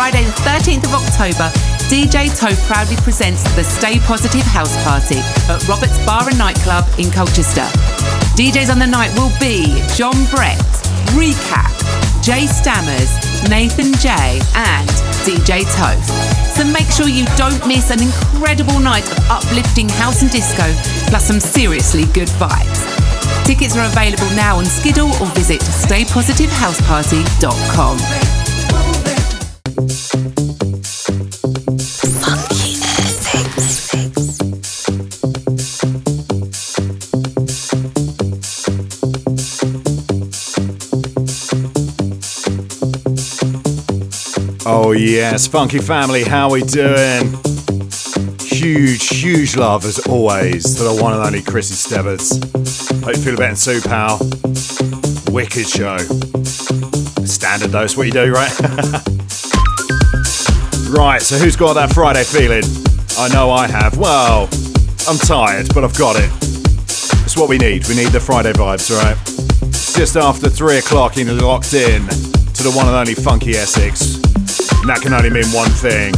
Friday, the 13th of October, DJ Toph proudly presents the Stay Positive House Party at Robert's Bar and Nightclub in Colchester. DJs on the night will be John Brett, Recap, Jay Stammers, Nathan J, and DJ Toph. So make sure you don't miss an incredible night of uplifting house and disco, plus some seriously good vibes. Tickets are available now on Skiddle or visit staypositivehouseparty.com. yes, Funky Family, how we doing? Huge, huge love as always to the one and only Chrissy Stebbers. Hope you feel better Sue Pal. Wicked show. Standard dose, what you do, right? right, so who's got that Friday feeling? I know I have. Well, I'm tired, but I've got it. It's what we need. We need the Friday vibes, right? Just after three o'clock you're locked in to the one and only Funky Essex. And that can only mean one thing.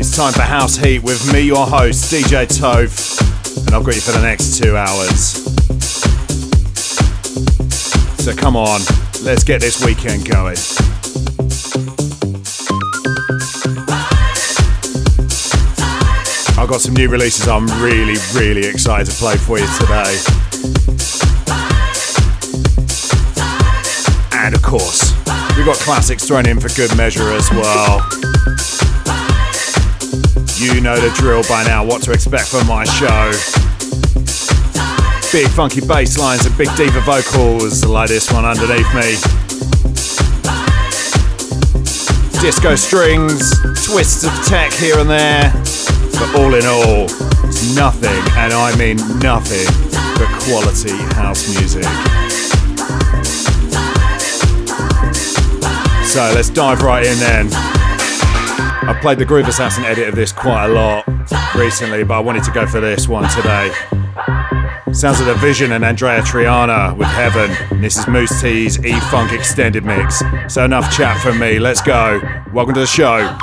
It's time for House Heat with me, your host, DJ Toph, and I've got you for the next two hours. So come on, let's get this weekend going. I've got some new releases I'm really, really excited to play for you today. And of course, we've got classics thrown in for good measure as well. You know the drill by now, what to expect from my show. Big funky bass lines and big diva vocals like this one underneath me. Disco strings, twists of tech here and there, but all in all, it's nothing, and I mean nothing, but quality house music. So let's dive right in then. I played the Groove Assassin edit of this quite a lot recently, but I wanted to go for this one today. Sounds of the Vision and Andreya Triana with Heaven. And this is Mousse T's E Funk Extended Mix. So enough chat from me. Let's go. Welcome to the show.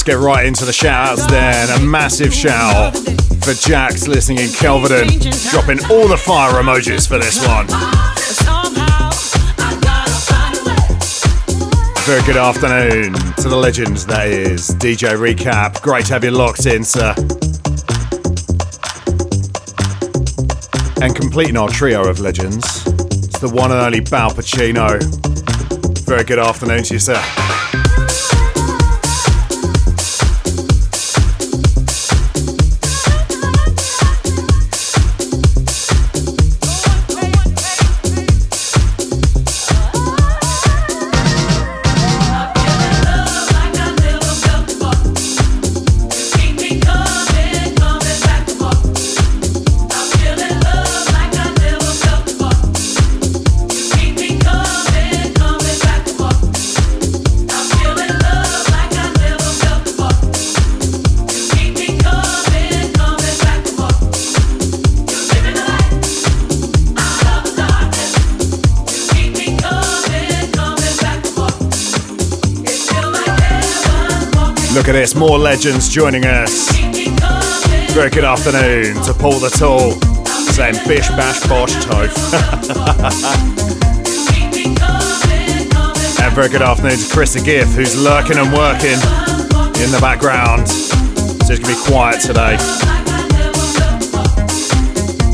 Let's get right into the shout outs then. A massive shout for Jax listening in Kelvedon, dropping all the fire emojis for this one. Very good afternoon to the legends that is DJ Recap. Great to have you locked in, sir. And completing our trio of legends, it's the one and only Bal Pacino. Very good afternoon to you, sir. At this, more legends joining us. Very good afternoon to Paul the Tall, saying bish bash bosh Toph. and very good afternoon to Chris the Gift, who's lurking and working in the background. So it's gonna be quiet today.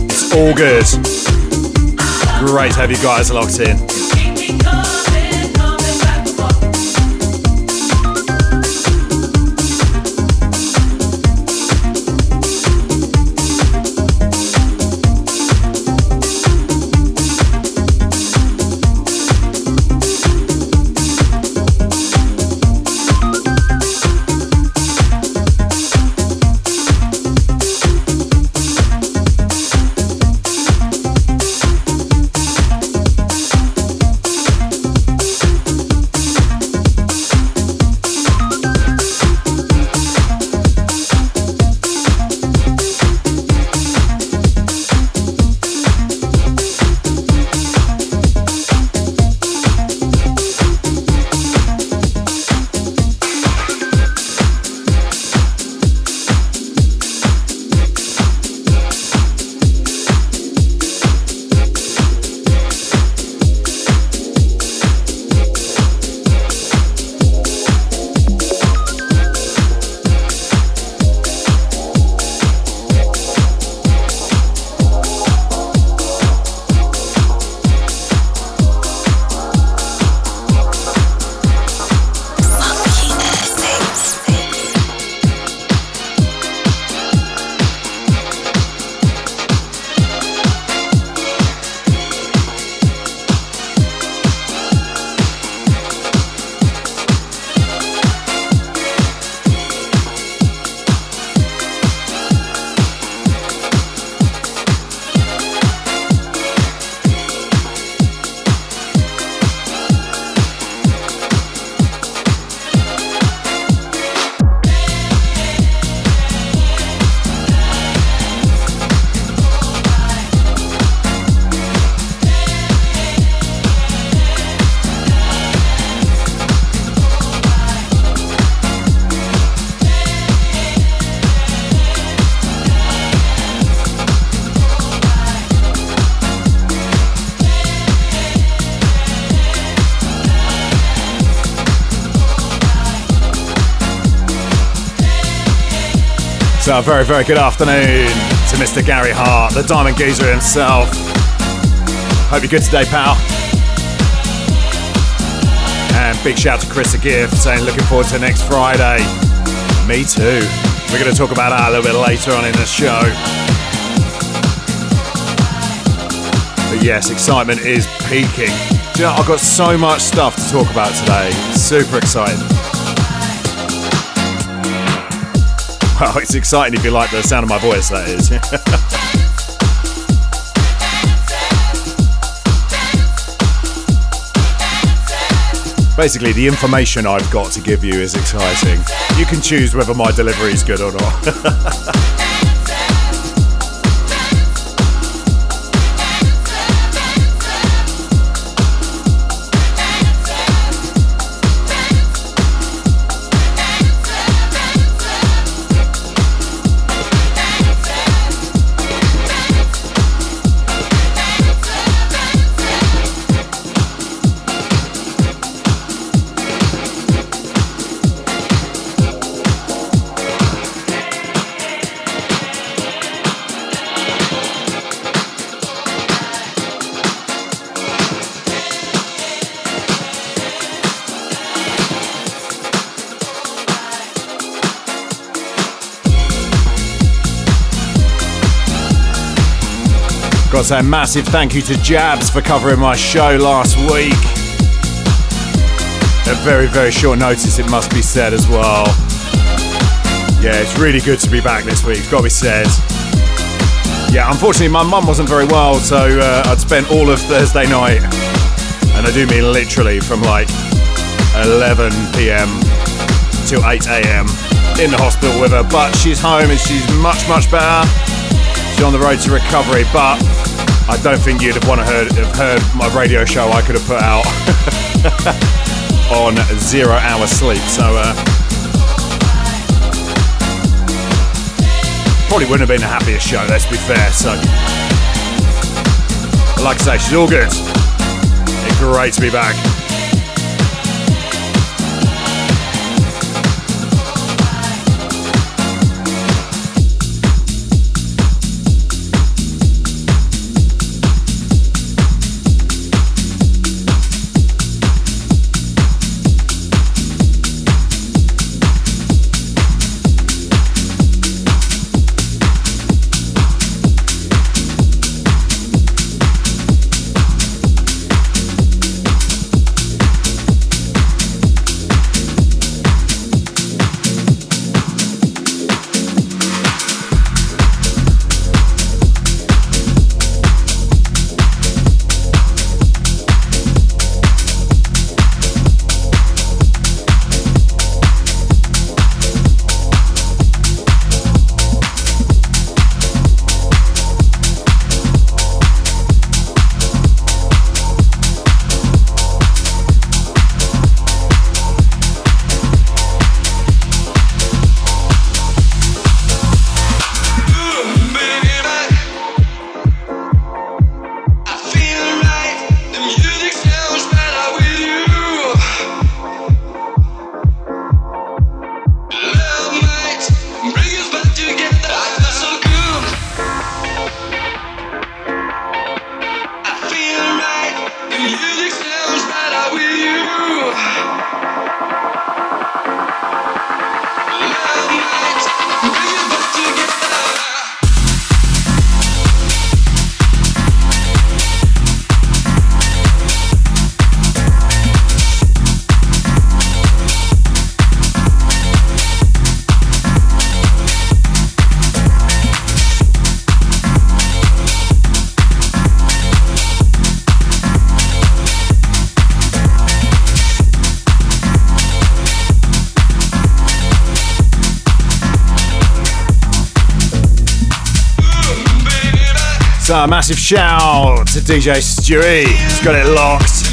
It's all good. Great to have you guys locked in. A very, very good afternoon to Mr. Gary Hart, the Diamond Geezer himself. Hope you're good today, pal. And big shout to Chris the Gift saying looking forward to next Friday. Me too. We're going to talk about that a little bit later on in the show. But yes, excitement is peaking. Do you know, I've got so much stuff to talk about today. Super excited. Well, it's exciting if you like the sound of my voice, that is. Basically, the information I've got to give you is exciting. You can choose whether my delivery is good or not. Say a massive thank you to Jabs for covering my show last week. At very, very short notice, it must be said as well. Yeah, it's really good to be back this week, it's got to be said. Yeah, unfortunately, my mum wasn't very well, so uh, I'd spent all of Thursday night, and I do mean literally from like 11 pm till 8 am in the hospital with her. But she's home and she's much, much better. She's on the road to recovery, but I don't think you'd have want to heard, have heard my radio show I could have put out on zero hour sleep. So, uh, probably wouldn't have been the happiest show, let's be fair. So, like I say, she's all good. Great to be back. A massive shout to DJ Stewie, he's got it locked.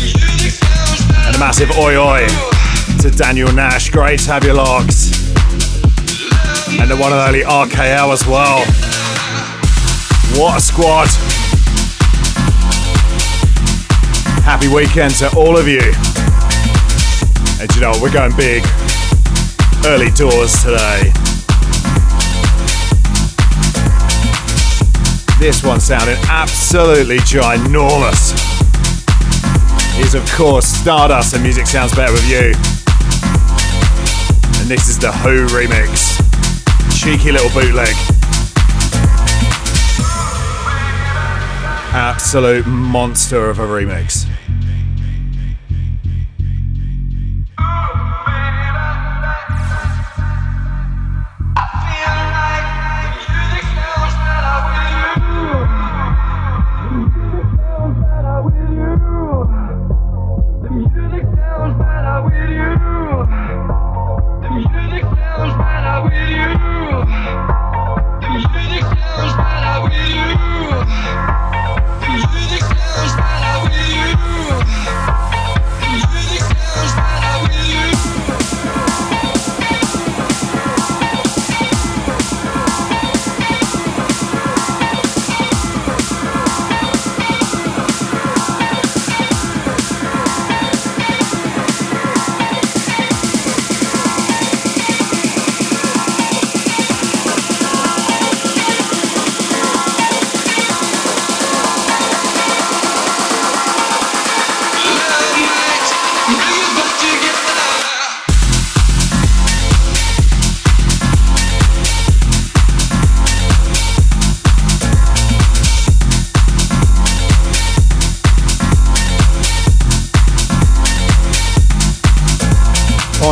And a massive oi oi to Daniel Nash, great to have you locked. And the one and only RKL as well. What a squad! Happy weekend to all of you. And you know, we're going big early doors today. This one sounded absolutely ginormous. Is of course Stardust and Music Sounds Better with You. And this is the Wh0 remix. Cheeky little bootleg. Absolute monster of a remix. You.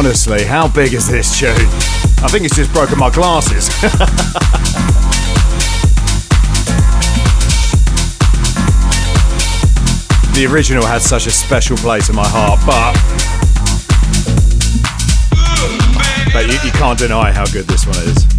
Honestly, how big is this tune? I think it's just broken my glasses. the original had such a special place in my heart, but but you, you can't deny how good this one is.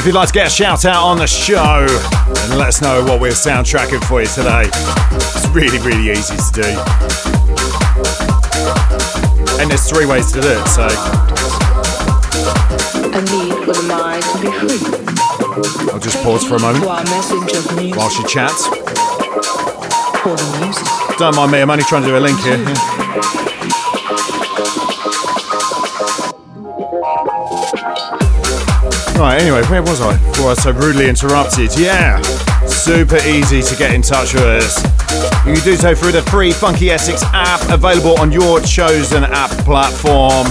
If you'd like to get a shout out on the show and let us know what we're soundtracking for you today, it's really, really easy to do. And there's three ways to do it, so. A need for the mind to be free. I'll just pause for a moment while she chats. Don't mind me, I'm only trying to do a link here. Right, anyway, where was I before I was so rudely interrupted? Yeah, super easy to get in touch with us. You can do so through the free Funky Essex app available on your chosen app platform.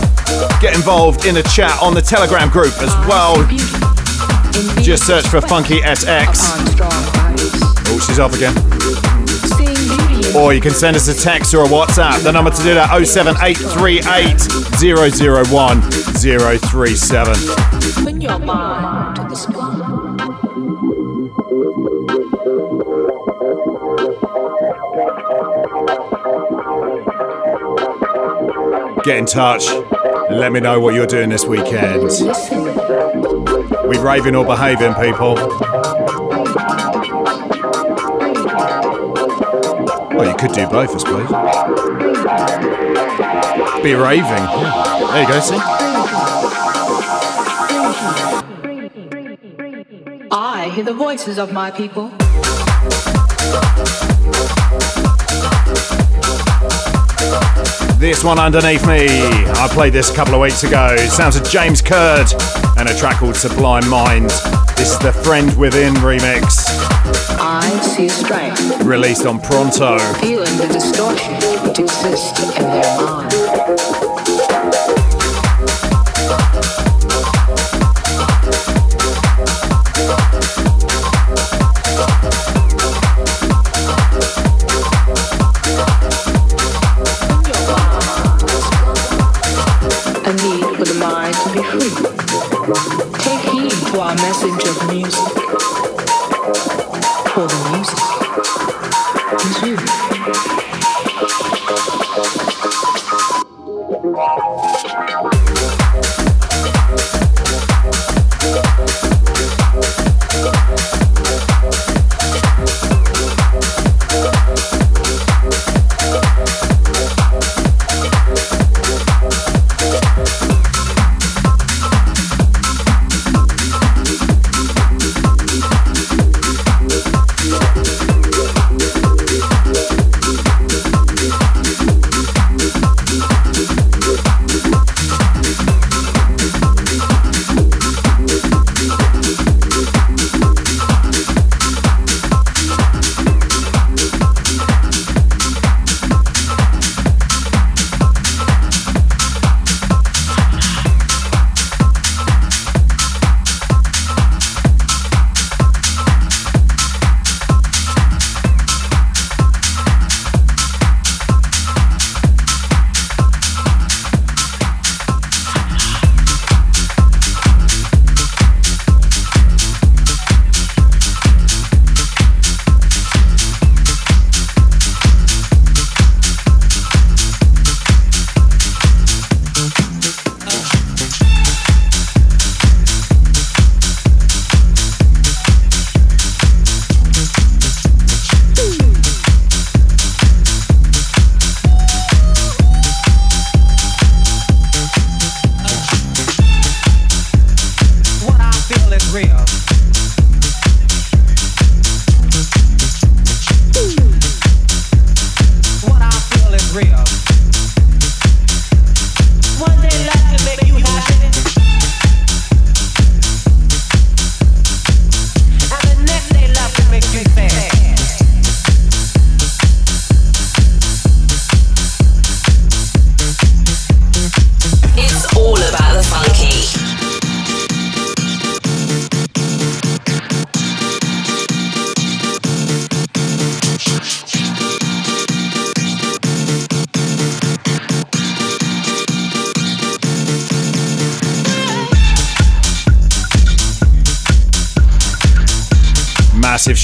Get involved in the chat on the Telegram group as well. Just search for Funky SX. Oh, she's off again. Or you can send us a text or a WhatsApp. The number to do that 07838 001 037. Your mind to the Get in touch. Let me know what you're doing this weekend. We raving or behaving, people. Well, you could do both, I suppose. Be raving. There you go, see? Hear the voices of my people. This one underneath me, I played this a couple of weeks ago. Sounds of James Curd and a track called Sublime Mind. This is the Friend Within remix. I see strength. Released on Pronto. Feeling the distortion exists in their mind.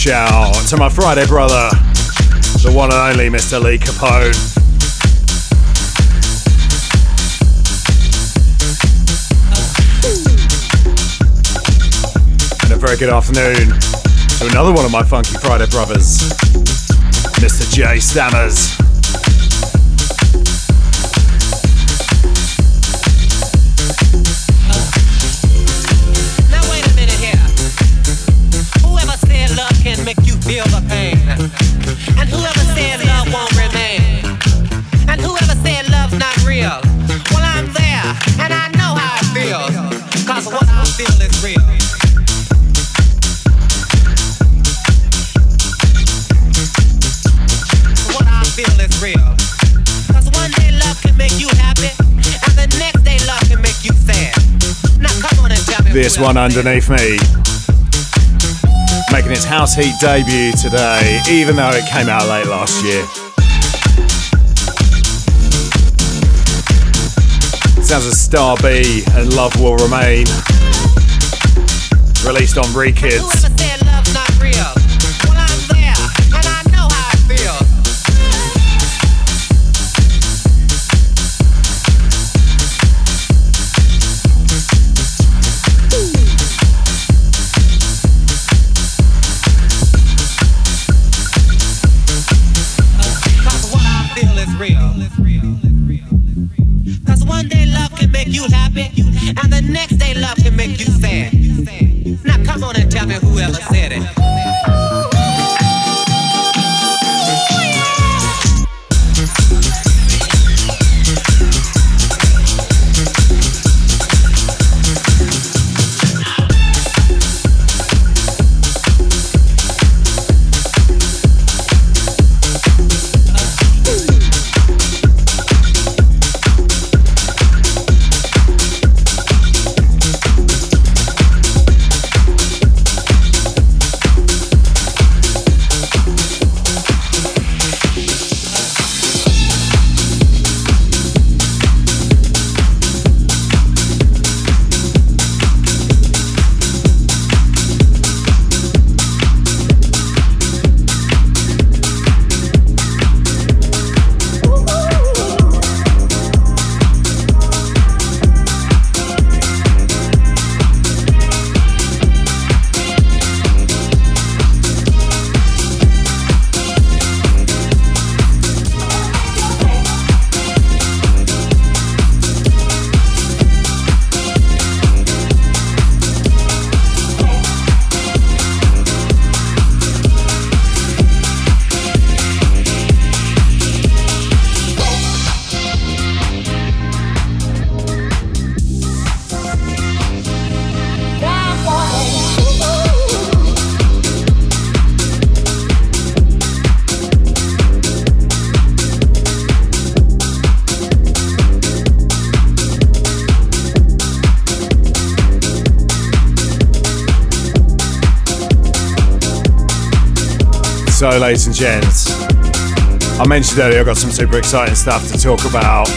Shout to my Friday brother, the one and only Mr. Lee Capone. And a very good afternoon to another one of my Funky Friday brothers, Mr. J Stammers. This one underneath me. Making its House Heat debut today, even though it came out late last year. Sounds of Star B and Love Will Remain. Released on Rekids. Mentioned earlier I've got some super exciting stuff to talk about.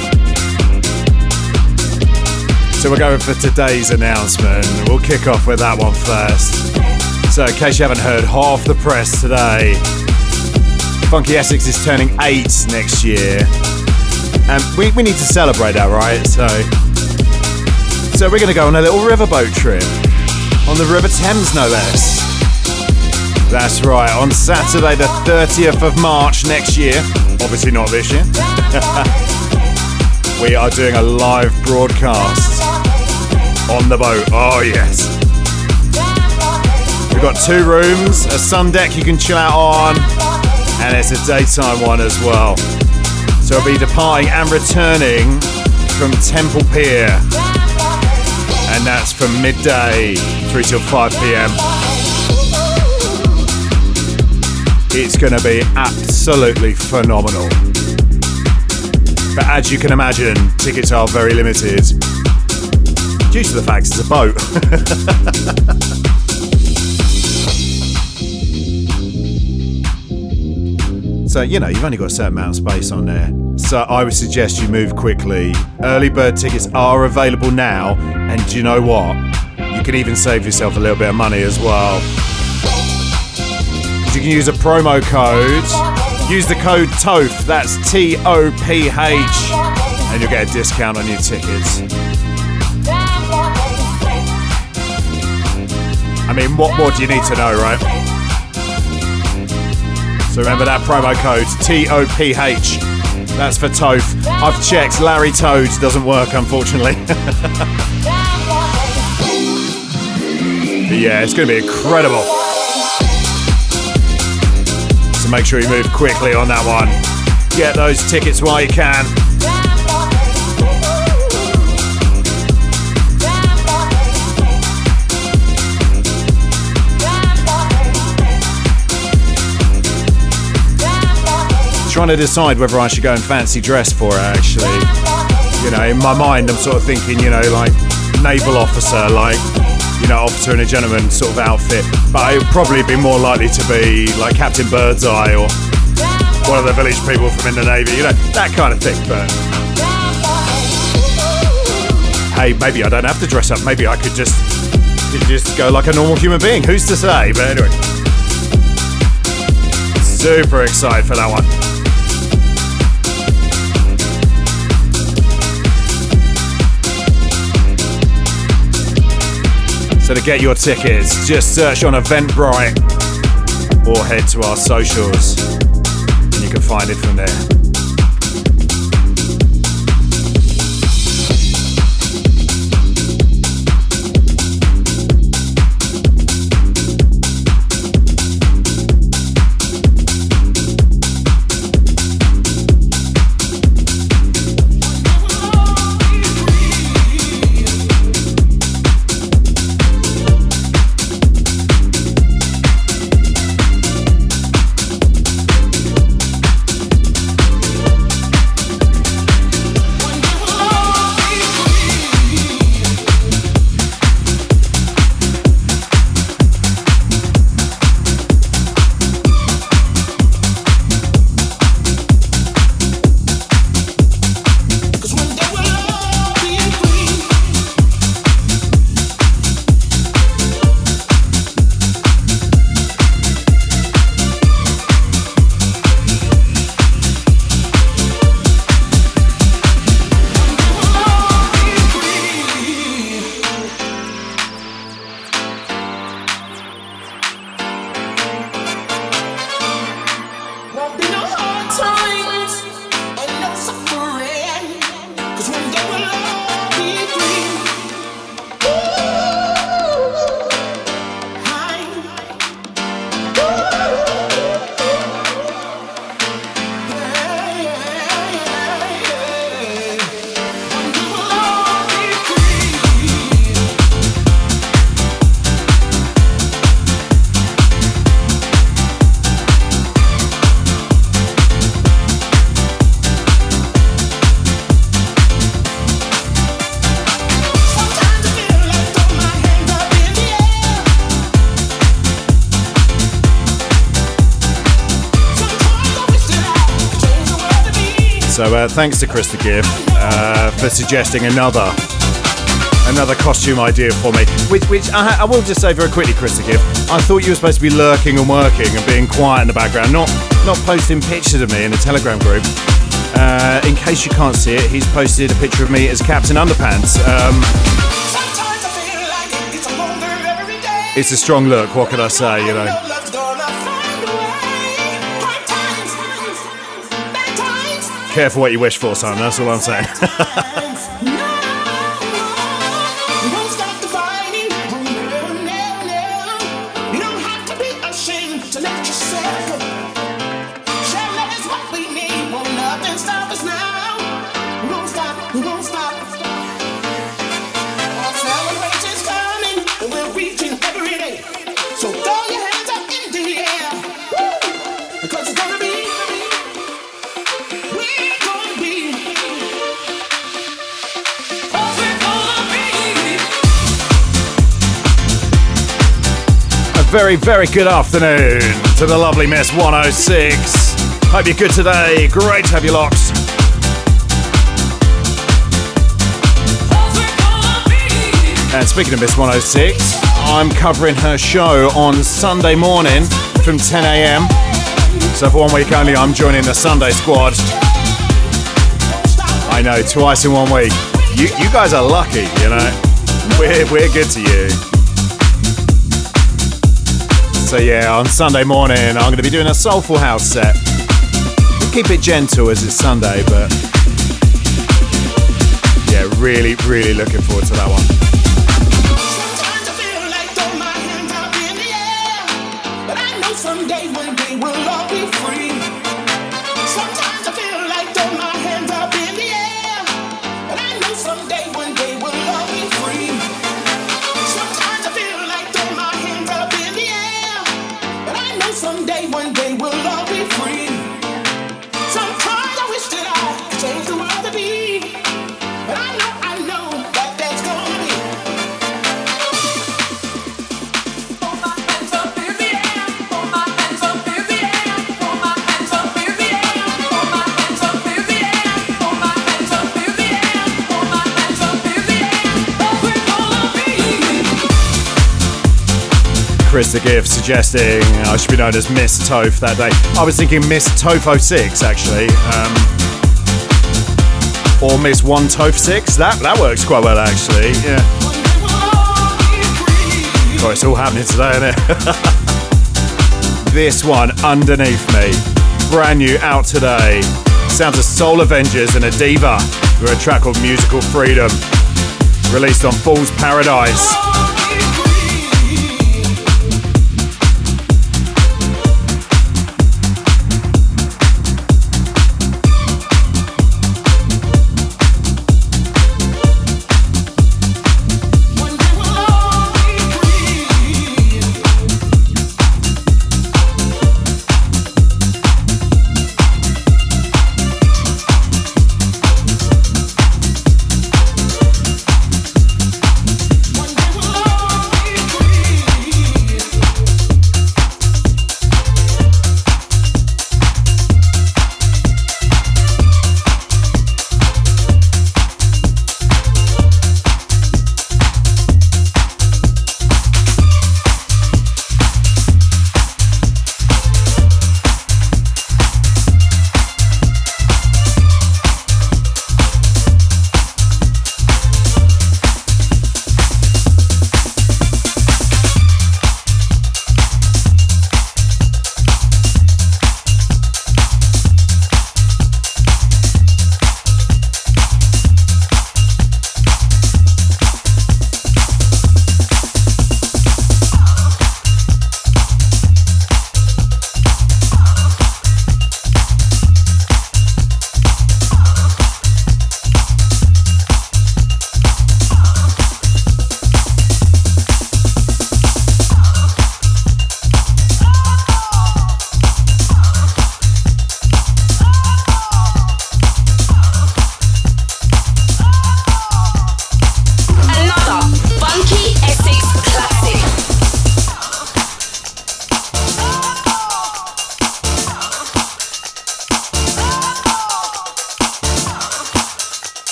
So, we're going for today's announcement. We'll kick off with that one first. So, in case you haven't heard, half the press today. Funky Essex is turning eight next year. And we, we need to celebrate that, right? So, so we're going to go on a little riverboat trip. On the River Thames, no less. That's right, on Saturday, the 30th of March next year. Obviously, not this year. we are doing a live broadcast on the boat. Oh, yes. We've got two rooms, a sun deck you can chill out on, and it's a daytime one as well. So I'll be departing and returning from Temple Pier, and that's from midday through till 5 pm. It's going to be absolutely phenomenal. But as you can imagine, tickets are very limited due to the fact it's a boat. so, you know, you've only got a certain amount of space on there. So, I would suggest you move quickly. Early bird tickets are available now, and you know what? You can even save yourself a little bit of money as well. You can use a promo code. Use the code TOPH, that's T O P H, and you'll get a discount on your tickets. I mean, what more do you need to know, right? So remember that promo code T O P H. That's for TOPH. I've checked, Larry Toad doesn't work, unfortunately. yeah, it's going to be incredible. Make sure you move quickly on that one. Get those tickets while you can. Trying to decide whether I should go in fancy dress for it actually. You know, in my mind, I'm sort of thinking, you know, like naval officer, like you know, officer and a gentleman sort of outfit. But it would probably be more likely to be like Captain Birdseye or one of the village people from in the Navy, you know, that kind of thing. But hey, maybe I don't have to dress up. Maybe I could just just go like a normal human being. Who's to say? But anyway, super excited for that one. So to get your tickets, just search on Eventbrite or head to our socials and you can find it from there. Thanks to Chris the Gift uh, for suggesting another another costume idea for me. Which, which I, I, will just say very quickly, Chris the Gift. I thought you were supposed to be lurking and working and being quiet in the background, not not posting pictures of me in the Telegram group. Uh, in case you can't see it, he's posted a picture of me as Captain Underpants. Um, it's a strong look. What can I say? You know. Careful what you wish for, son. That's all I'm saying. very, very good afternoon to the lovely Miss 106. Hope you're good today. Great to have you locked. And speaking of Miss 106, I'm covering her show on Sunday morning from 10 a.m. So for one week only, I'm joining the Sunday squad. I know, twice in one week. You, you guys are lucky, you know. We're, we're good to you. So yeah, on Sunday morning I'm going to be doing a soulful house set. keep it gentle as it's Sunday, but yeah, really, really looking forward to that one. Chris the Gift suggesting I should be known as Miss Toph that day. I was thinking Miss Toph 06 actually. Um, or Miss One Toph 6. That, that works quite well actually. Yeah. Oh, it's all happening today, isn't it? this one underneath me. Brand new out today. Sounds of Soul Avengerz and Adeva with a track called Musical Freedom. Released on Fool's Paradise.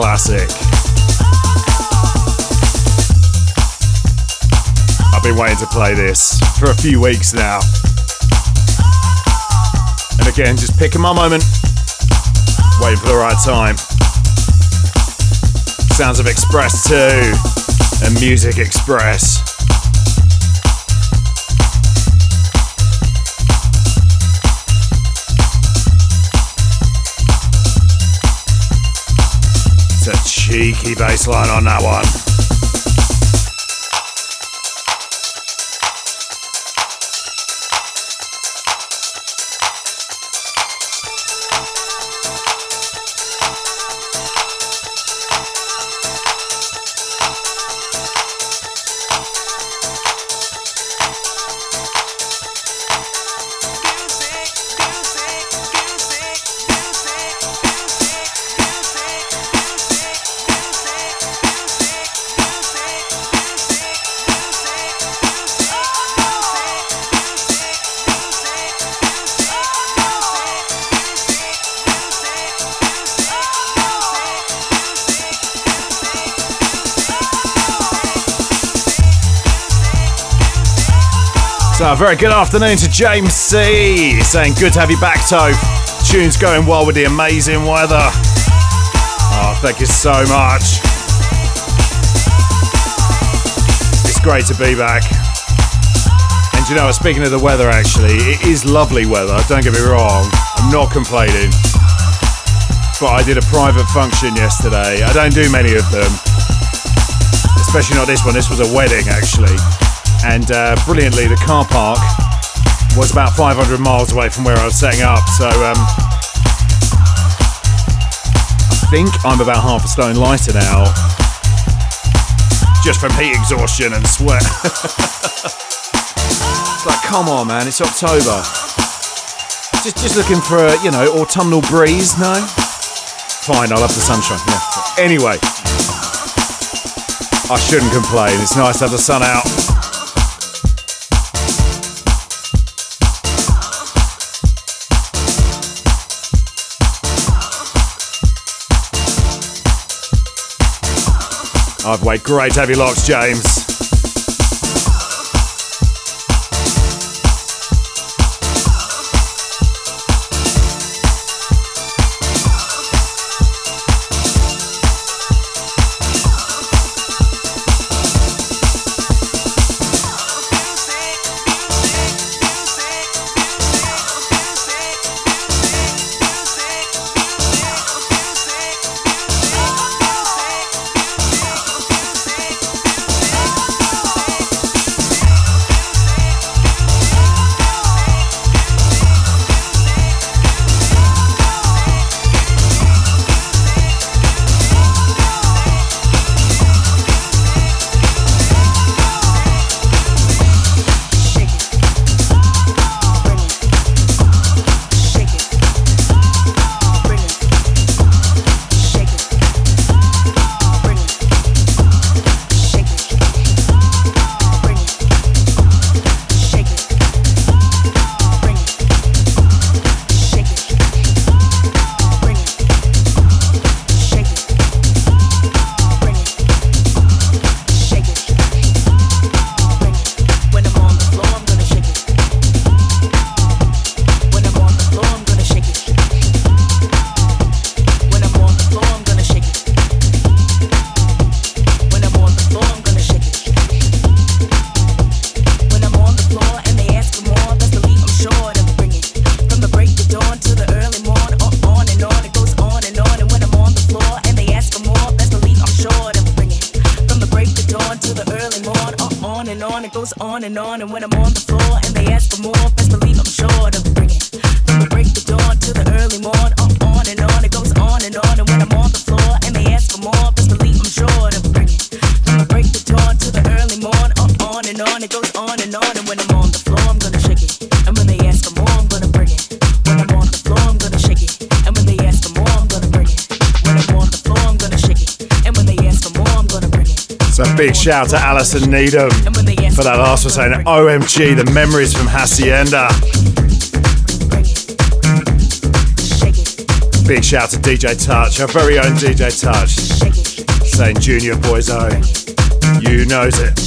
Classic. I've been waiting to play this for a few weeks now. And again, just picking my moment, waiting for the right time. Sounds of X-Press 2 and Muzik Xpress. Cheeky bass on that one. Very good afternoon to James C. Saying, good to have you back, Toph. Tune's going well with the amazing weather. Oh, thank you so much. It's great to be back. And you know, speaking of the weather, actually, it is lovely weather, don't get me wrong. I'm not complaining. But I did a private function yesterday. I don't do many of them, especially not this one. This was a wedding, actually and uh, brilliantly, the car park was about 500 miles away from where I was setting up. So um, I think I'm about half a stone lighter now, just from heat exhaustion and sweat. it's like, come on, man, it's October. Just, just looking for a, you know, autumnal breeze, no? Fine, I love the sunshine. Yeah. Anyway, I shouldn't complain. It's nice to have the sun out. I've wait. Great you locked, James. Shout to Alison Needham for that last one saying, OMG, the memories from Hacienda. big shout to DJ Touch, our very own DJ Touch, saying Junior Boys O. You knows it.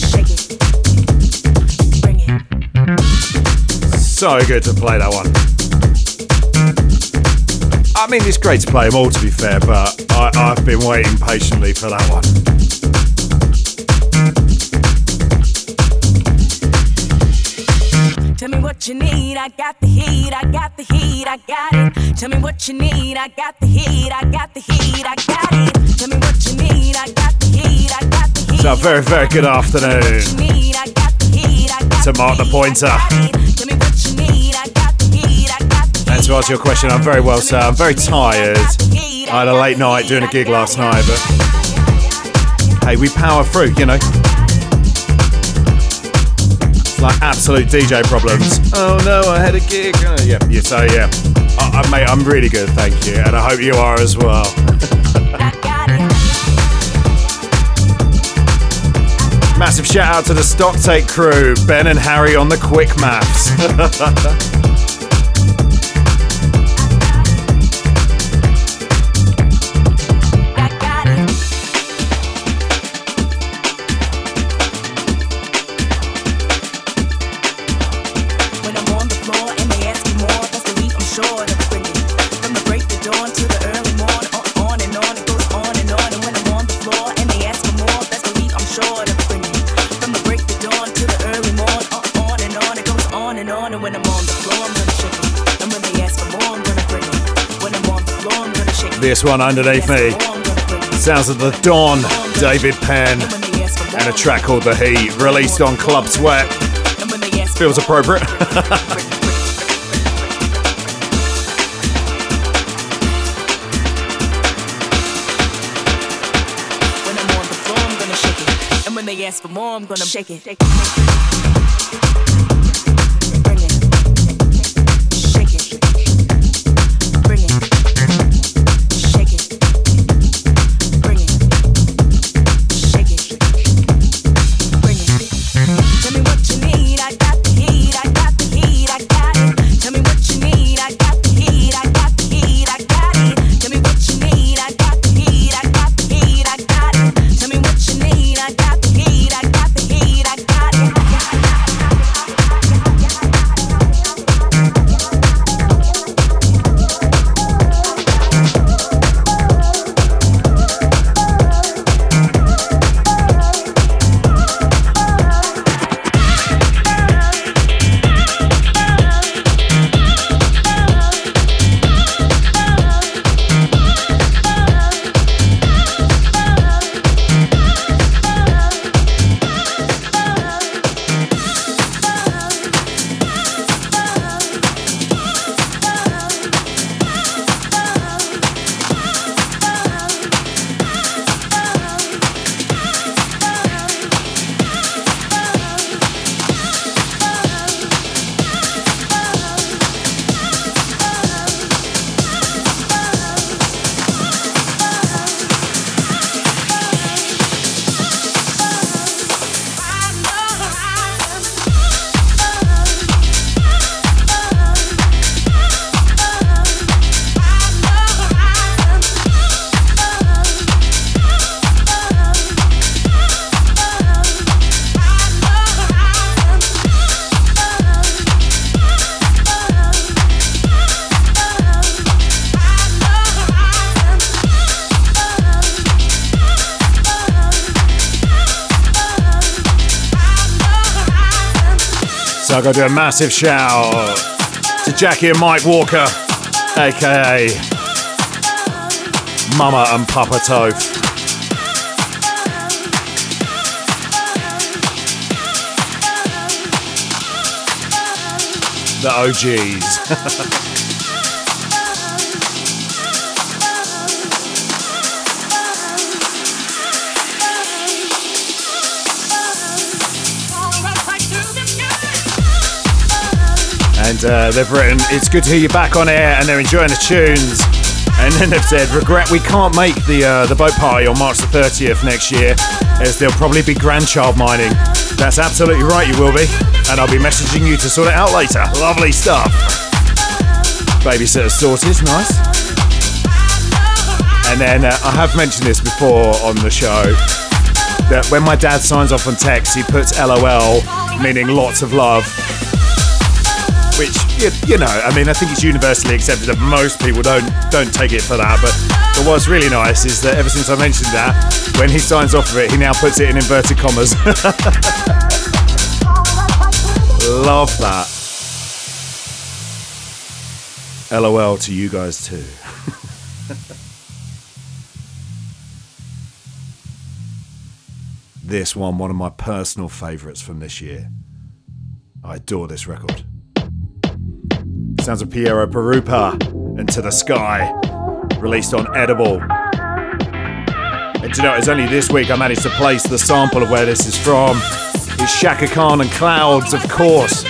So good to play that one. I mean, it's great to play them all, to be fair, but I, I've been waiting patiently for that one. What you need, I got the heat, I got the heat, I got it. Tell me what you need, I got the heat, I got the heat, I got it. Tell me what you need, I got the heat, I got the heat. So, very, very good afternoon to Mark the Pointer. And to answer your question, I'm very well, sir. I'm very tired. I had a late night doing a gig last night, but hey, we power through, you know. Like absolute DJ problems. Oh no, I had a gig. Oh, yeah, yeah, so yeah. I, I, mate, I'm really good, thank you. And I hope you are as well. Massive shout out to the Stocktake crew, Ben and Harry on the quick maths. This one underneath me sounds of the Dawn, David Penn, and a track called The Heat, released on Club Sweat. Feels appropriate. when they ask for more, I'm gonna shake it. I gotta a massive shout to Jackie and Mike Walker, aka Mama and Papa Toph. The OGs. and uh, they've written, "It's good to hear you back on air," and they're enjoying the tunes. And then they've said, "Regret we can't make the uh, the boat party on March the 30th next year, as there'll probably be grandchild mining." That's absolutely right, you will be, and I'll be messaging you to sort it out later. Lovely stuff. Babysitter sorted, nice. And then uh, I have mentioned this before on the show that when my dad signs off on text, he puts LOL, meaning lots of love. Which you, know, I mean, I think it's universally accepted that most people don't don't take it for that. But, but what's really nice is that ever since I mentioned that, when he signs off of it, he now puts it in inverted commas. Love that. LOL to you guys too. this one, one of my personal favourites from this year. I adore this record. Sounds of Piero Pirupa Into the Sky, released on Edible. And you know, it's only this week I managed to place the sample of where this is from. It's Chaka Khan and Clouds, of course.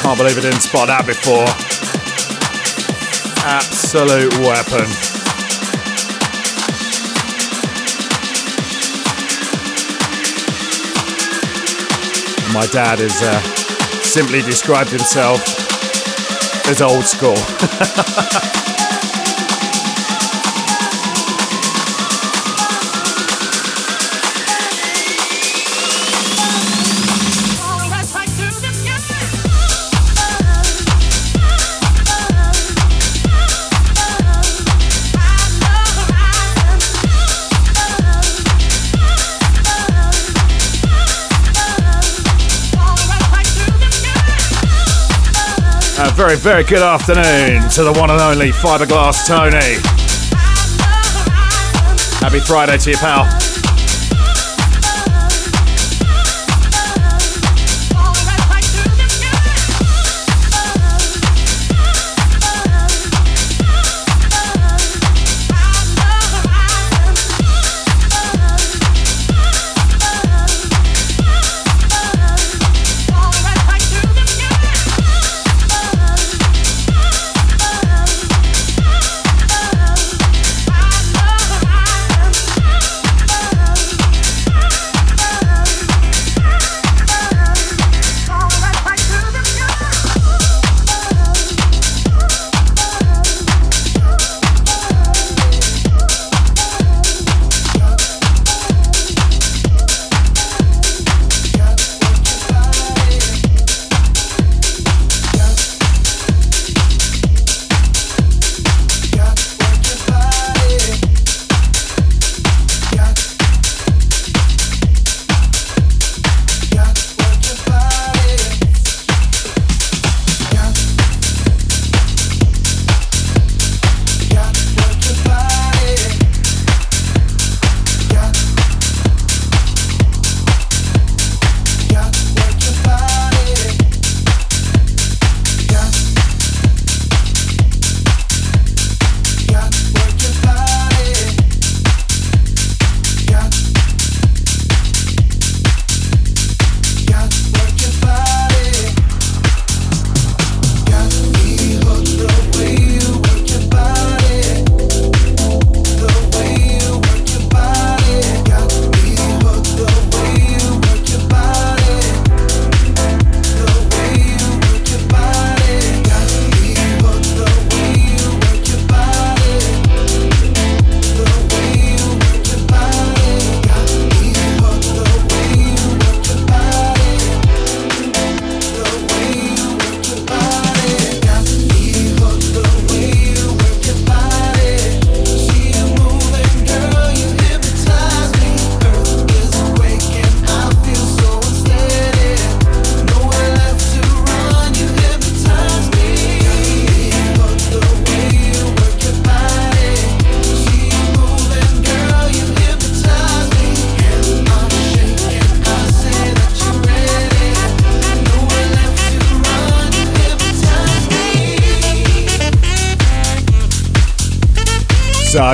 Can't believe I didn't spot that before. Absolute weapon. My dad has uh, simply described himself as old school. very, very good afternoon to the one and only Fiberglass Tony. Happy Friday to you, pal.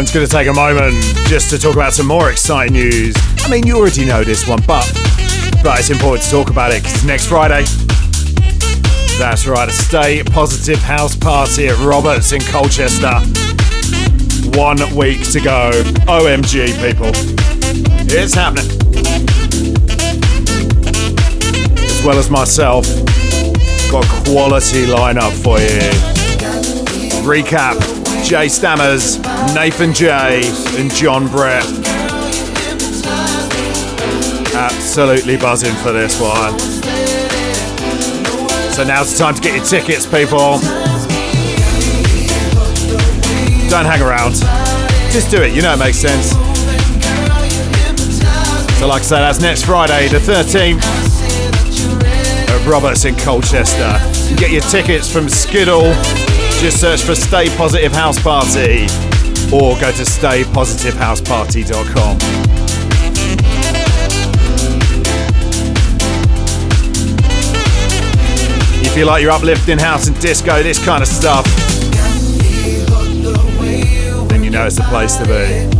I'm just going to take a moment just to talk about some more exciting news. I mean, you already know this one, but but it's important to talk about it because it's next Friday. That's right, a Stay Positive House Party at Roberts in Colchester. One week to go. OMG, people. It's happening. As well as myself, got a quality lineup for you. Recap Jay Stammers, Nathan J, and John Brett. Absolutely buzzing for this one. So now's the time to get your tickets, people. Don't hang around. Just do it, you know it makes sense. So, like I say, that's next Friday, the 13th, at Roberts in Colchester. Get your tickets from Skiddle. Just search for Stay Positive House Party or go to staypositivehouseparty.com. If you like your uplifting house and disco, this kind of stuff, then you know it's the place to be.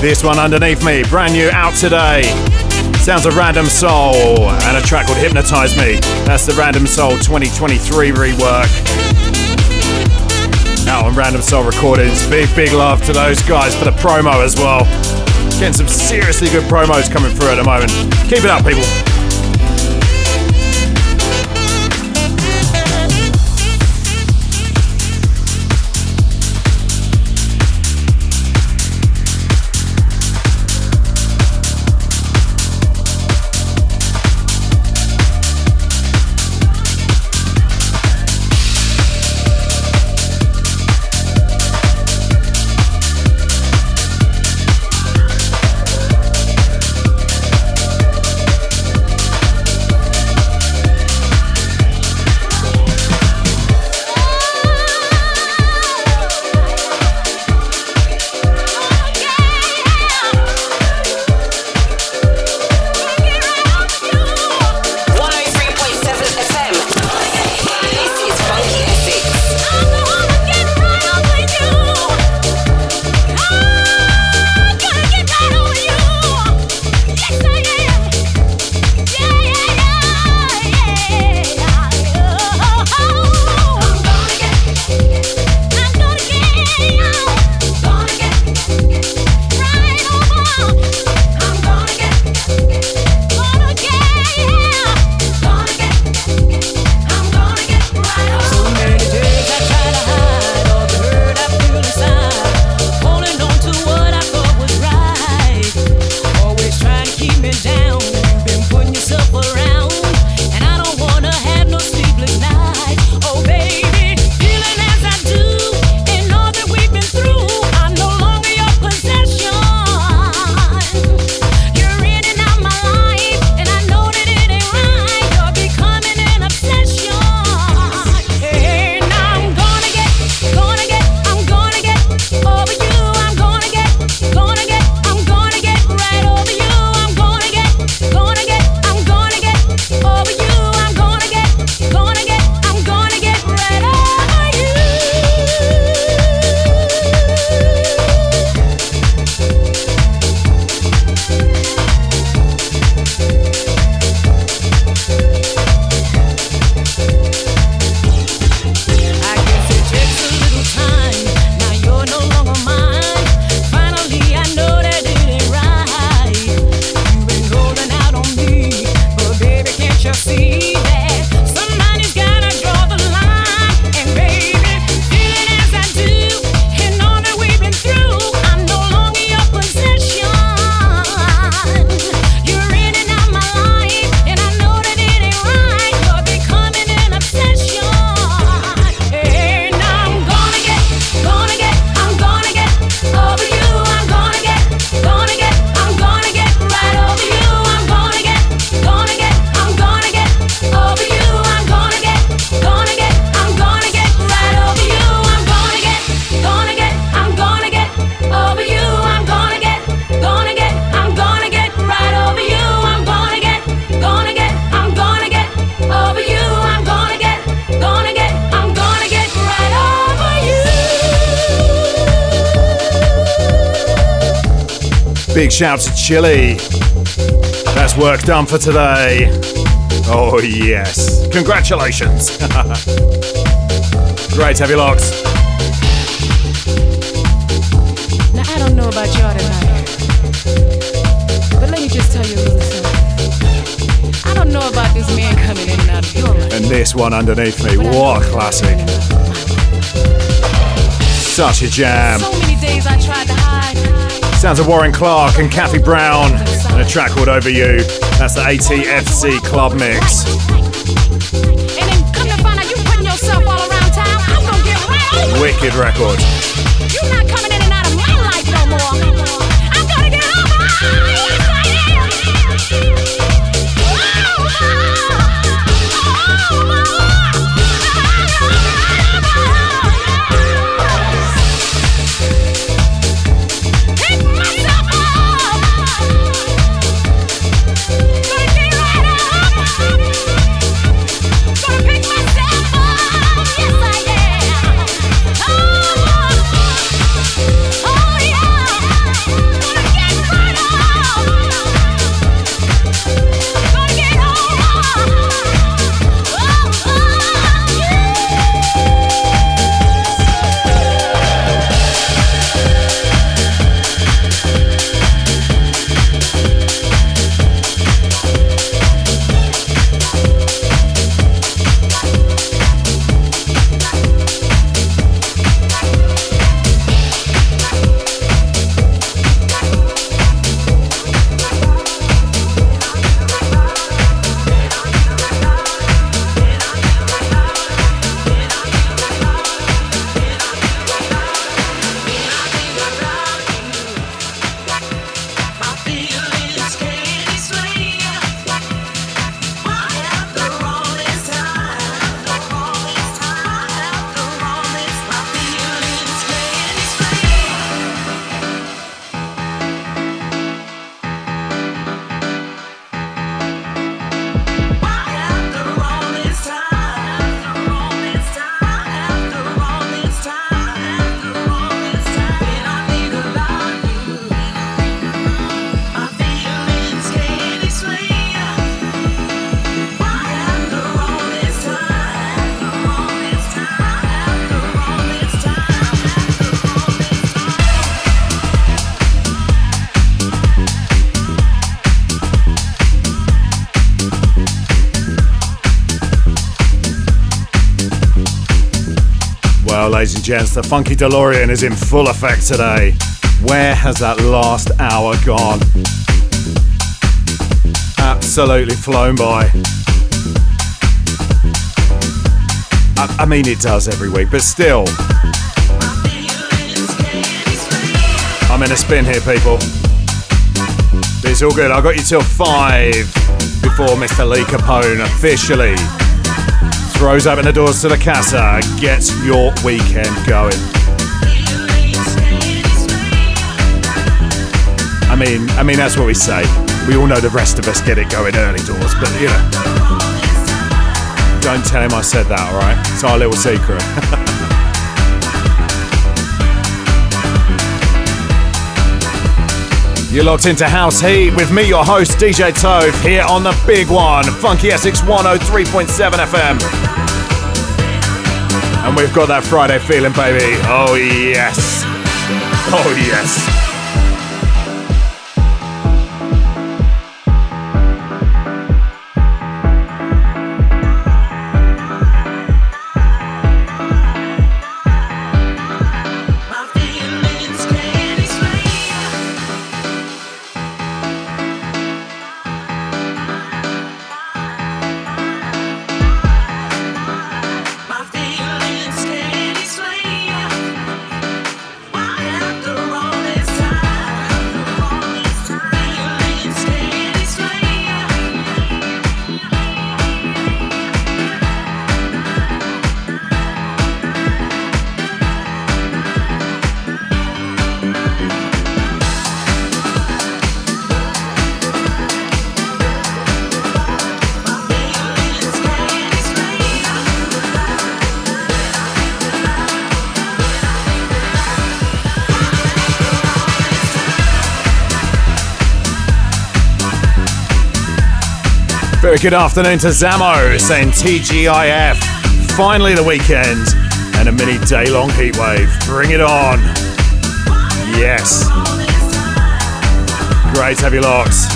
This one underneath me, brand new out today. Sounds of Random Soul and a track called Hypnotize Me. That's the Random Soul 2023 rework. Out on Random Soul Recordings. Big, big love to those guys for the promo as well. Getting some seriously good promos coming through at the moment. Keep it up, people. Big shout to Chili. That's work done for today. Oh, yes. Congratulations. Great heavy locks. Now, I don't know about y'all tonight, but let me just tell you a little something. I don't know about this man coming in and out of your life. And this one underneath me. but What a classic. coming in and out of my life. Such a jam. So many days I tried to hide. Sounds of Warren Clarke and Kathy Brown. And a track called Over You. That's the ATFC Club Mix. Wicked then gents, the Funky DeLorean is in full effect today. Where has that last hour gone? Absolutely flown by. I, I mean, it does every week, but still. I'm in a spin here, people. But it's all good. I got you till five before Mr. Lee Capone officially throws open the doors to the casa gets your weekend going. I mean, I mean that's what we say. We all know the rest of us get it going early doors, but you know, don't tell him I said that. All right, it's our little secret. You're locked into House Heat with me, your host, DJ Toph, here on the big one, Funky Essex 103.7 FM. And we've got that Friday feeling, baby. Oh, yes. Oh, yes. Good afternoon to Zamo saying TGIF. Finally the weekend and a mini day long heatwave. Bring it on. Yes. Great have you locked.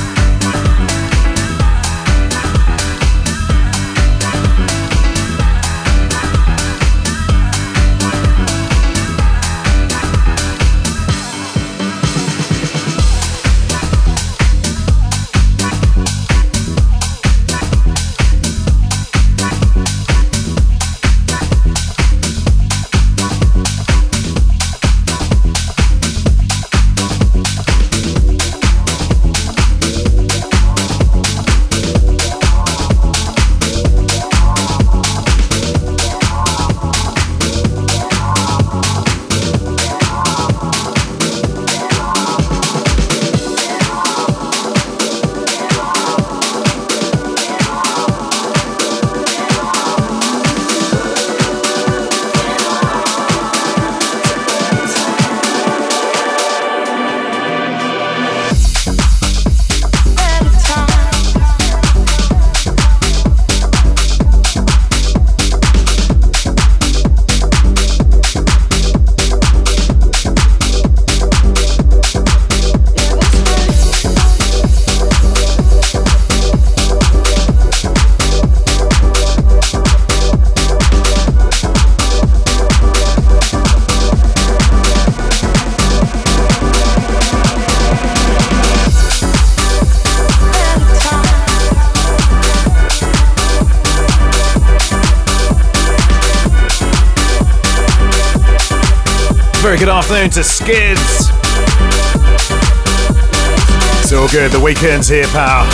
It's all good. The weekend's here, pal.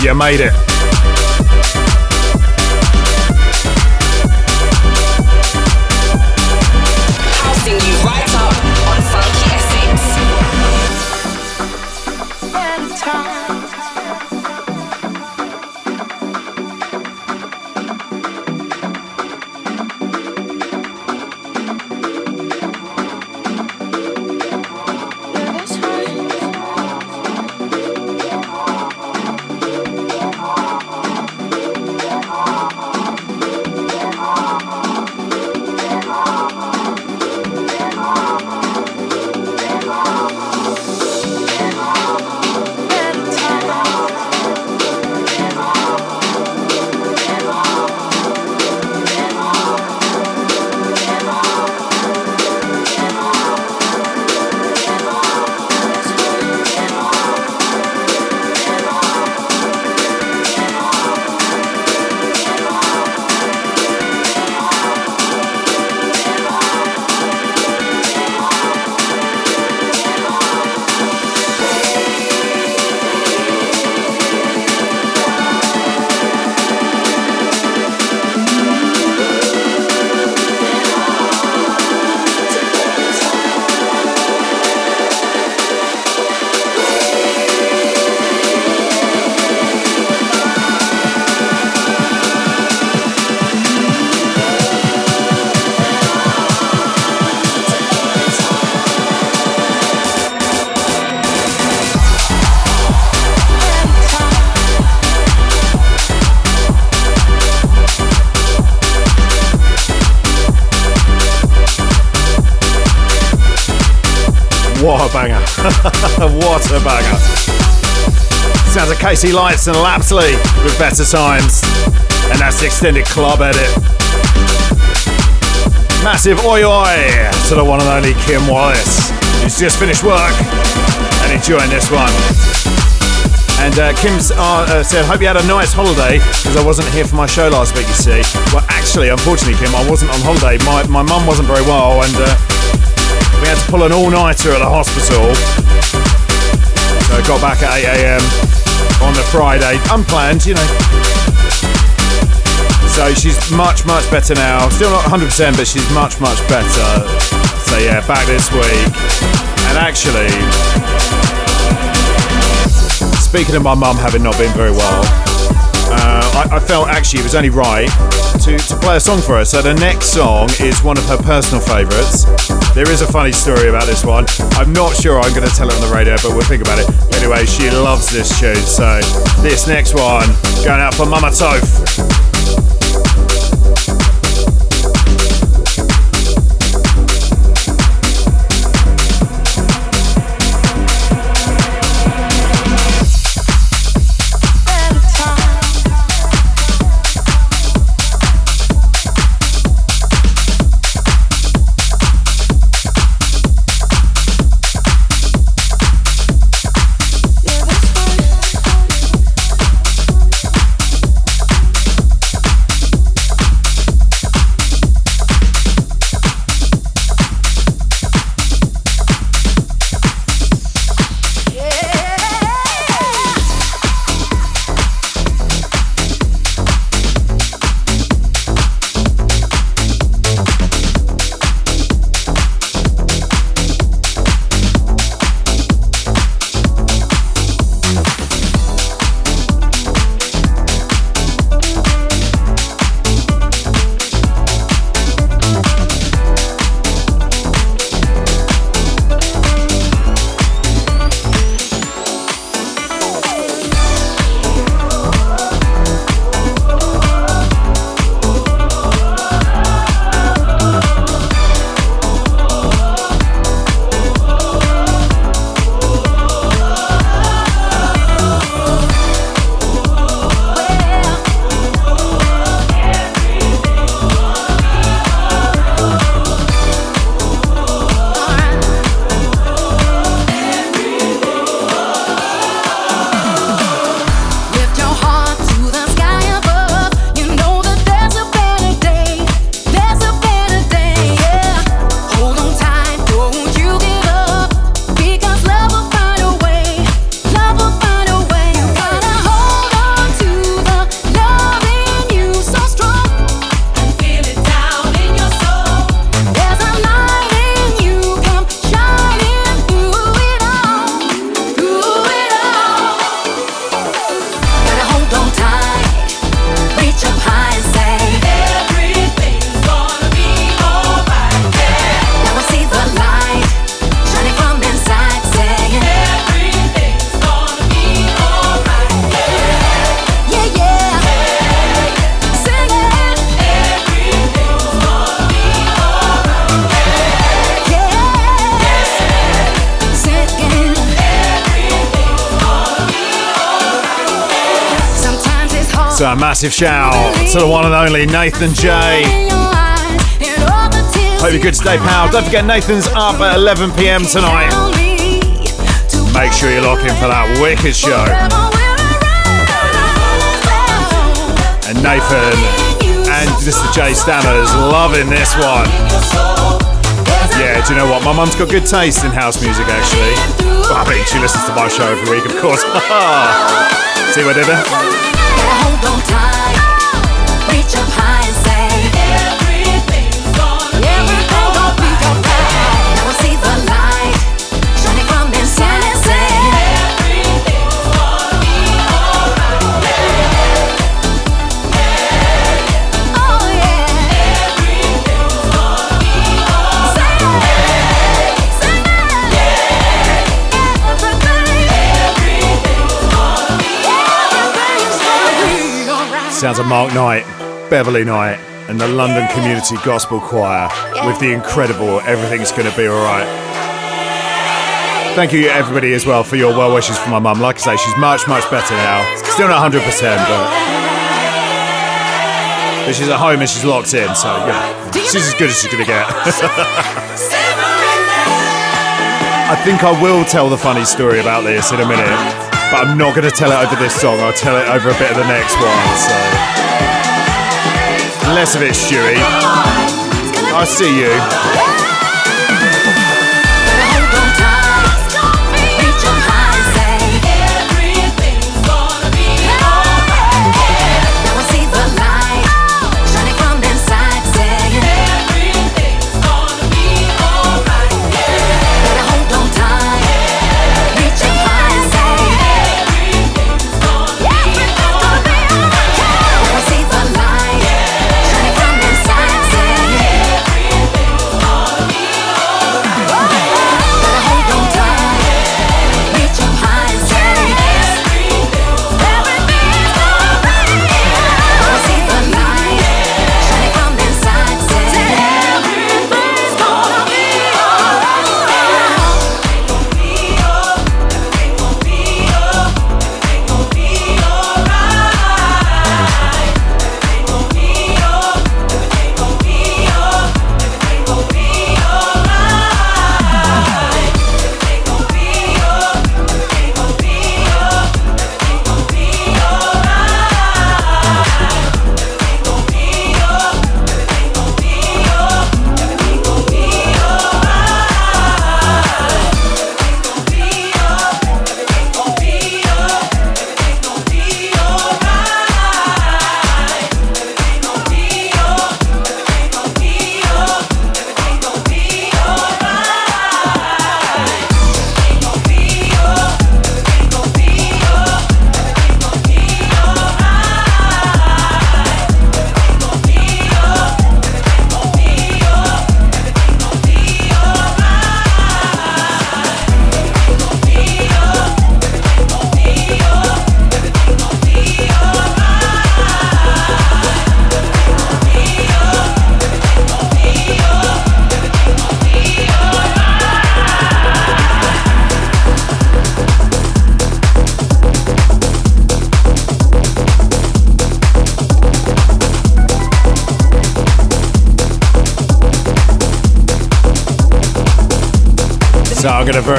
you made it. KC Lights and Låpsley with better times. And that's the extended club edit. Massive oi oi to the one and only Kim Wallace, who's just finished work and enjoying this one. And uh, Kim's uh, uh, said, Hope you had a nice holiday because I wasn't here for my show last week, you see. Well, actually, unfortunately, Kim, I wasn't on holiday. My, my mum wasn't very well and uh, we had to pull an all nighter at the hospital. So I got back at 8 a.m. on the Friday, unplanned, you know. So she's much, much better now. Still not 100%, but she's much, much better. So yeah, back this week. And actually, speaking of my mum having not been very well, uh, I, I felt actually it was only right to, to play a song for her. So the next song is one of her personal favourites. There is a funny story about this one. I'm not sure I'm going to tell it on the radio, but we'll think about it. Anyway, she loves this tune, so this next one going out for Mama Toph. Massive shout to the one and only Nathan J. Hope you're good today, pal. Don't forget Nathan's up at 11 p.m. tonight. Make sure you lock in for that wicked show. And Nathan and Mr. J Stammers loving this one. Yeah, do you know what? My mum's got good taste in house music, actually. Well, I mean, she listens to my show every week, of course. See what I did there? Sounds of Mark Knight, Beverley Knight, and the London Community Gospel Choir with the incredible Everything's Gonna Be Alright. Thank you, everybody, as well, for your well wishes for my mum. Like I say, she's much, much better now. Still not 100%, but. But she's at home and she's locked in, so yeah. She's as good as she's gonna get. I think I will tell the funny story about this in a minute, but I'm not gonna tell it over this song. I'll tell it over a bit of the next one, so. Less of it, Stewie. I see you.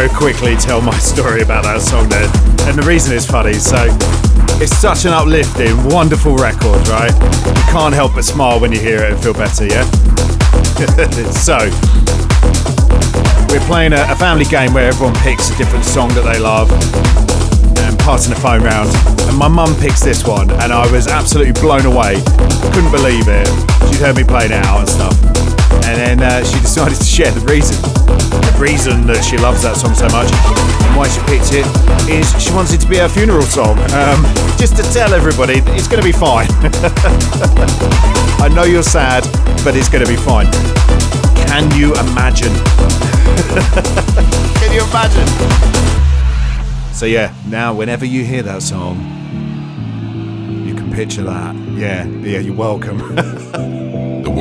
Quickly tell my story about that song then. And the reason is funny. So it's such an uplifting, wonderful record, right? You can't help but smile when you hear it and feel better, yeah? so we're playing a, a family game where everyone picks a different song that they love and passing the phone round. And my mum picks this one, and I was absolutely blown away. Couldn't believe it. She'd heard me play it out and stuff. And then uh, she decided to share the reason. The reason that she loves that song so much and why she picked it is she wants it to be her funeral song. Um, just to tell everybody it's going to be fine. I know you're sad, but it's going to be fine. Can you imagine? Can you imagine? So yeah, now whenever you hear that song, you can picture that. Yeah, yeah, you're welcome.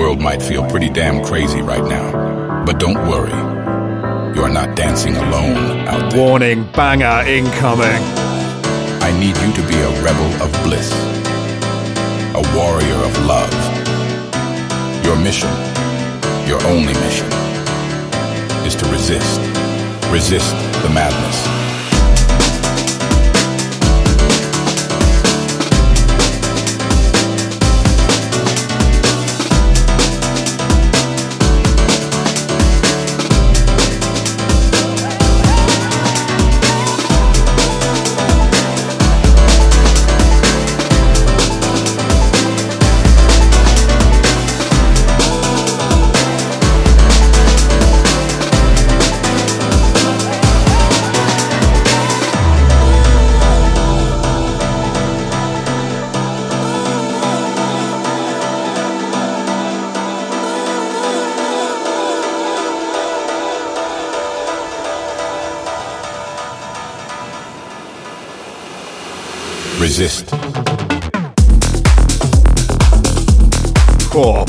The world might feel pretty damn crazy right now, but don't worry. You're not dancing alone out there. Warning, banger incoming. I need you to be a rebel of bliss, a warrior of love. Your mission, your only mission, is to resist. Resist the madness.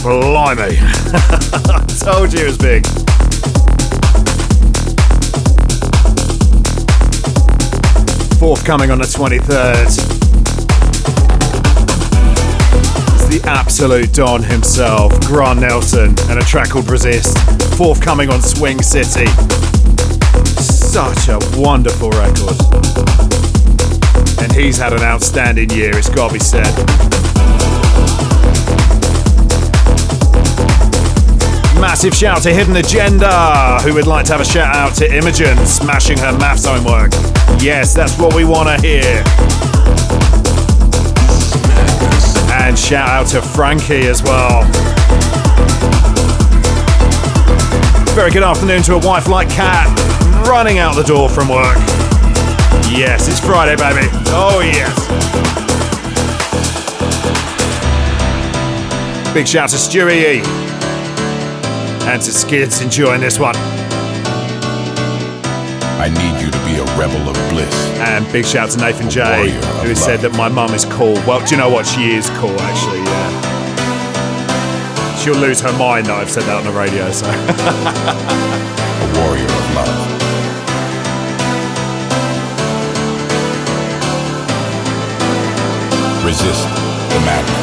Blimey. I told you it was big. Forthcoming on the 23rd. It's the absolute Don himself, Grant Nelson, and a track called Resist. Forthcoming on Swing City. Such a wonderful record. And he's had an outstanding year, it's gotta be said. Massive shout to Hidden Agenda, who would like to have a shout out to Imogen smashing her maths homework. Yes, that's what we want to hear. And shout out to Frankie as well. Very good afternoon to a wife like Cat, running out the door from work. Yes, it's Friday, baby. Oh, yes. Big shout to Stewie And to Skids enjoying this one. I need you to be a rebel of bliss. And big shout to Nathan J, who has said that my mum is cool. Well, do you know what? She is cool, actually, yeah. She'll lose her mind that I've said that on the radio, so. A warrior of love. Resist the madness.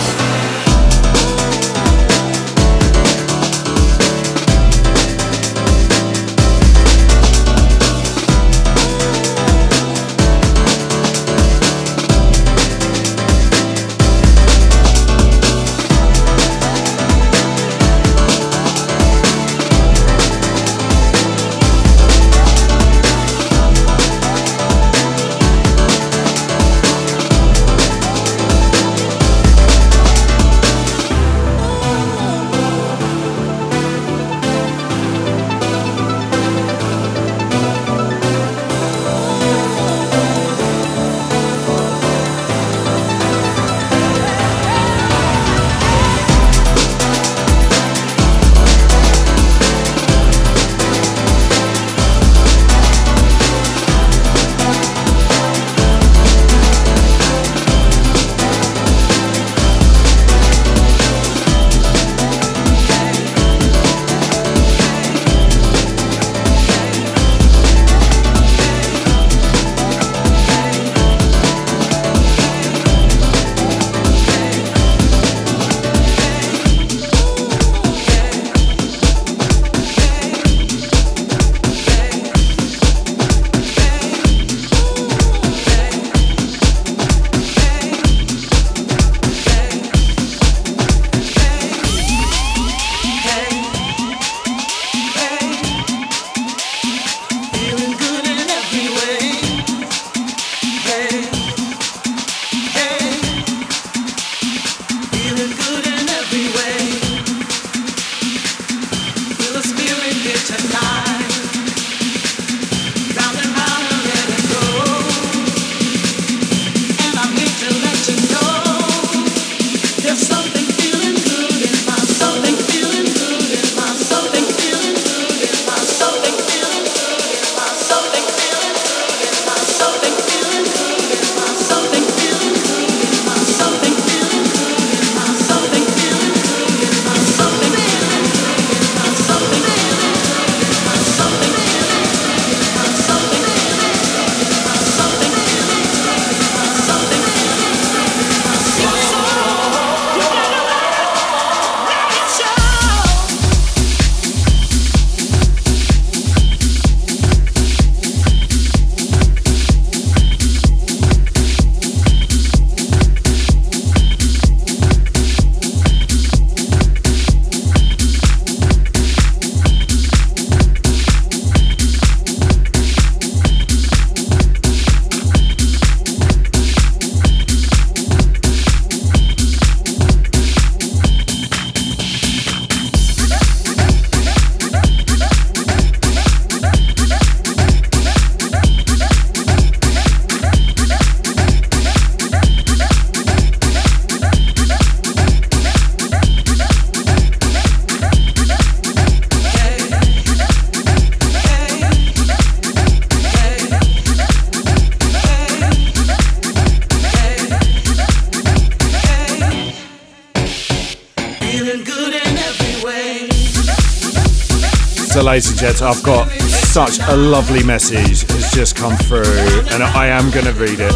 Gents, I've got such a lovely message has just come through, and I am going to read it.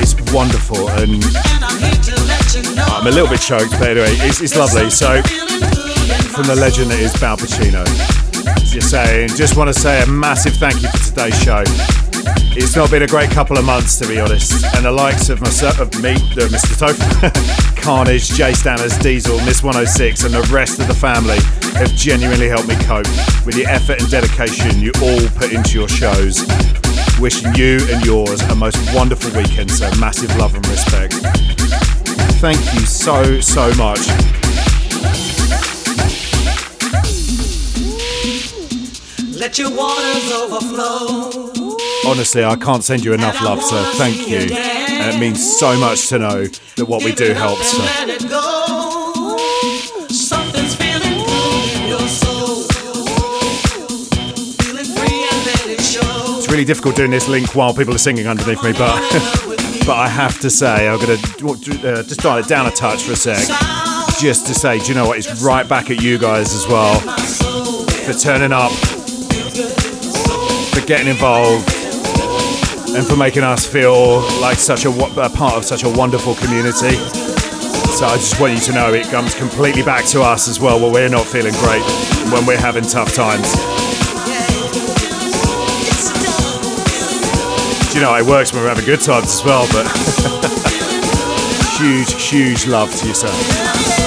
It's wonderful, and I'm a little bit choked, but anyway, it's, it's lovely. So, from the legend that is Bal Pacino, just saying, just want to say a massive thank you for today's show. It's not been a great couple of months, to be honest, and the likes of myself, of me, uh, Mr. Toph, Carnage, Jay Stanners, Diesel, Miss 106, and the rest of the family have genuinely helped me cope with the effort and dedication you all put into your shows. Wishing you and yours a most wonderful weekend, so massive love and respect. Thank you so, so much. Let your waters overflow. Honestly, I can't send you enough love, so thank you. And it means so much to know that what we do helps. So. Really difficult doing this link while people are singing underneath me, but but I have to say, I'm gonna uh, just dial it down a touch for a sec, just to say, do you know what? It's right back at you guys as well for turning up, for getting involved, and for making us feel like such a, a part of such a wonderful community. So I just want you to know it comes completely back to us as well when we're not feeling great, when we're having tough times. You know, it works when we're having good times as well, but huge, huge love to yourself.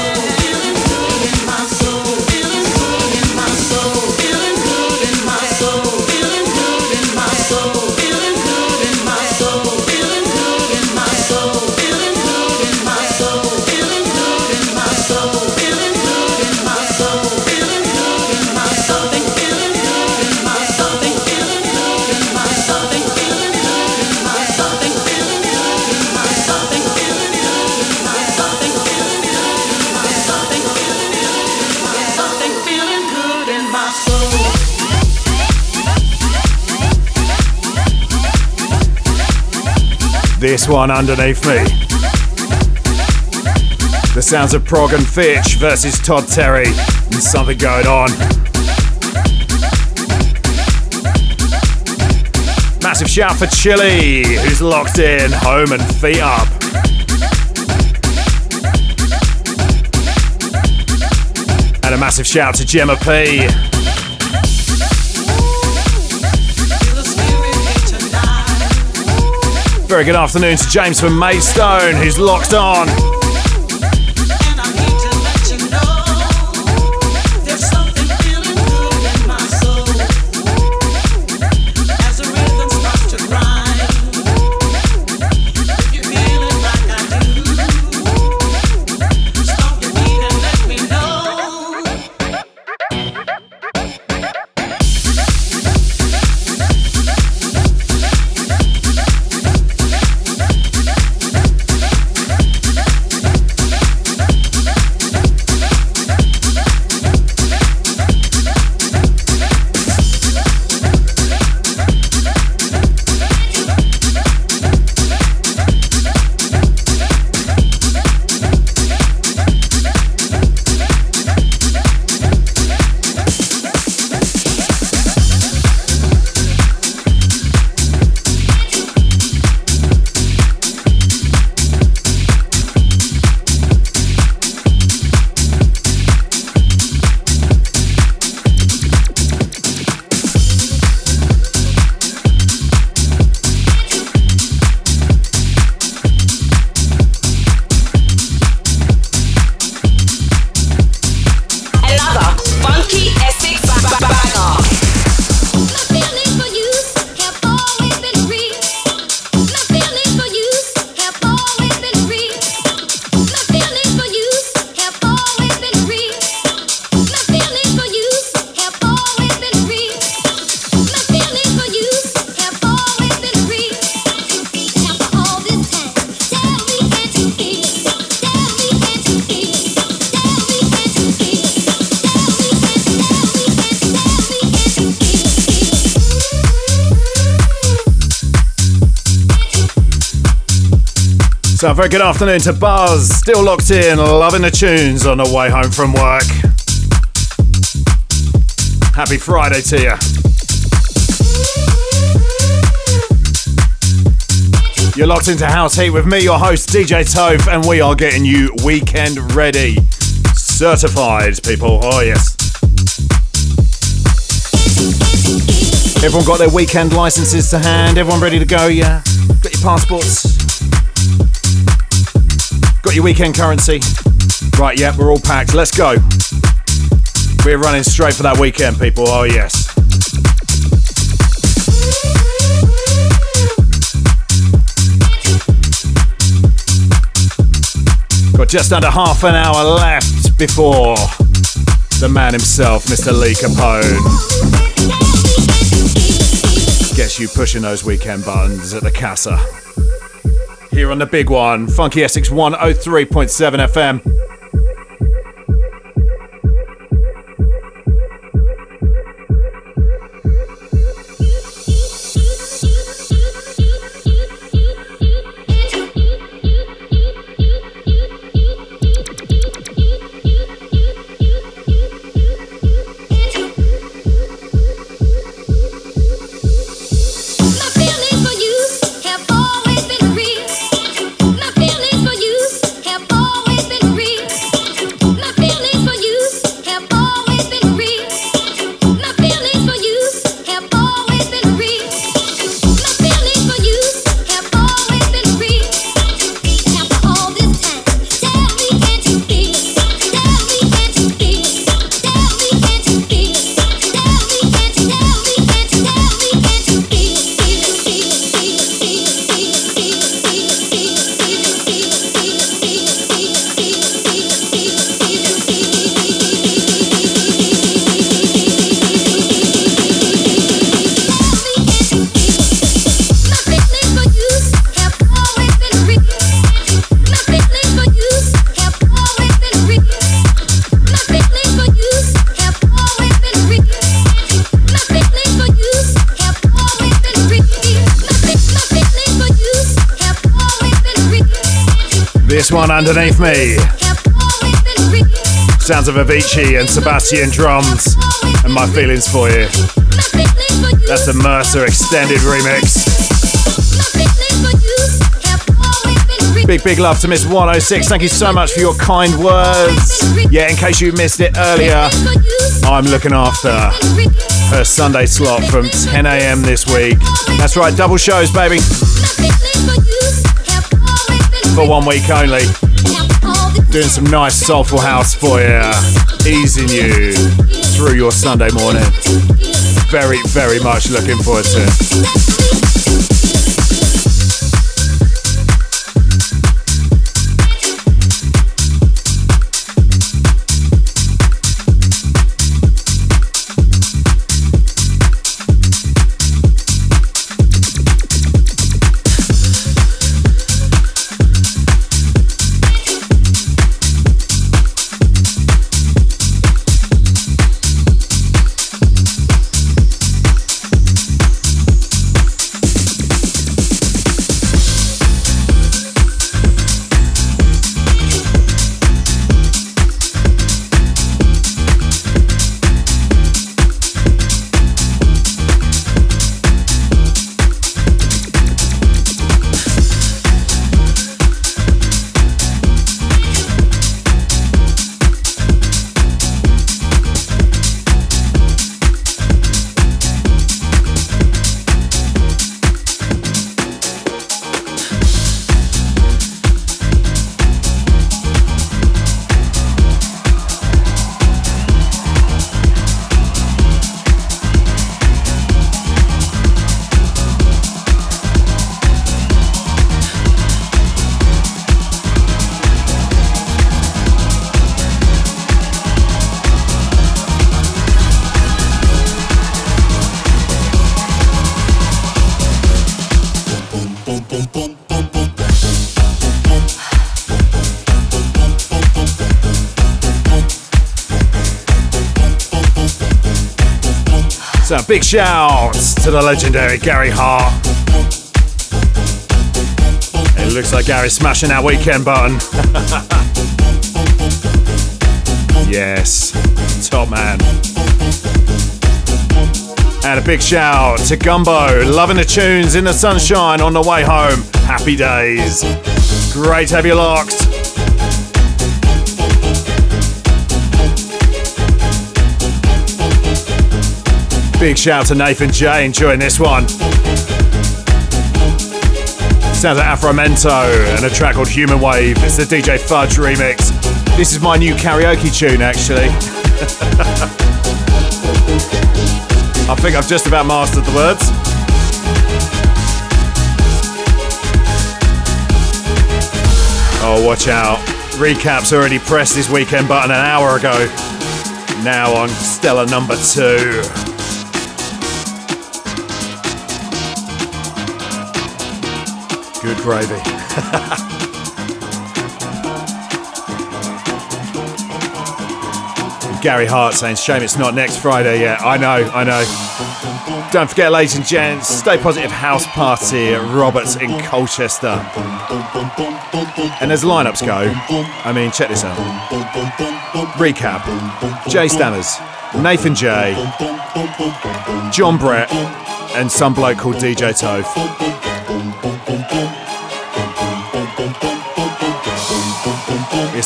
One underneath me. The sounds of Prok and Fitch versus Todd Terry. There's something going on. Massive shout for Chili, who's locked in, home and feet up. And a massive shout to Gemma P. Very good afternoon to James from Maidstone, who's locked on. So, very good afternoon to Buzz, still locked in, loving the tunes on the way home from work. Happy Friday to you. You're locked into House Heat with me, your host, DJ Toph, and we are getting you weekend ready. Certified, people. Oh, yes. Everyone got their weekend licenses to hand? Everyone ready to go? Yeah? Got your passports? Got your weekend currency? Right, yeah, we're all packed. Let's go. We're running straight for that weekend, people. Oh, yes. Got just under half an hour left before the man himself, Mr. Lee Capone, gets you pushing those weekend buttons at the casa. Here on the big one, Funky Essex 103.7 FM. Me. Sounds of Avicii and Sebastien Drums and my feelings for you. That's a Mercer extended remix. Big, big love to Miss 106. Thank you so much for your kind words. Yeah, in case you missed it earlier, I'm looking after her Sunday slot from 10 a.m. this week. That's right, double shows, baby, for one week only. Doing some nice soulful house for you, easing you through your Sunday morning. Very, very much looking forward to it. Big shouts to the legendary Gary Hart. It looks like Gary's smashing that weekend button. yes, top man. And a big shout to Gumbo, loving the tunes in the sunshine on the way home. Happy days. Great to have you locked. Big shout to Nathan J enjoying this one. Sounds like Afromento and a track called Human Wave. It's the DJ Fudge remix. This is my new karaoke tune, actually. I think I've just about mastered the words. Oh, watch out. Recap's already pressed this weekend button an hour ago. Now on Stella number two. Gravy. Gary Hart saying, shame it's not next Friday yet. I know, I know. Don't forget, ladies and gents, Stay Positive House Party at Roberts in Colchester. And as lineups go, I mean, check this out. Recap Jay Stammers, Nathan J, John Brett, and some bloke called DJ Toph.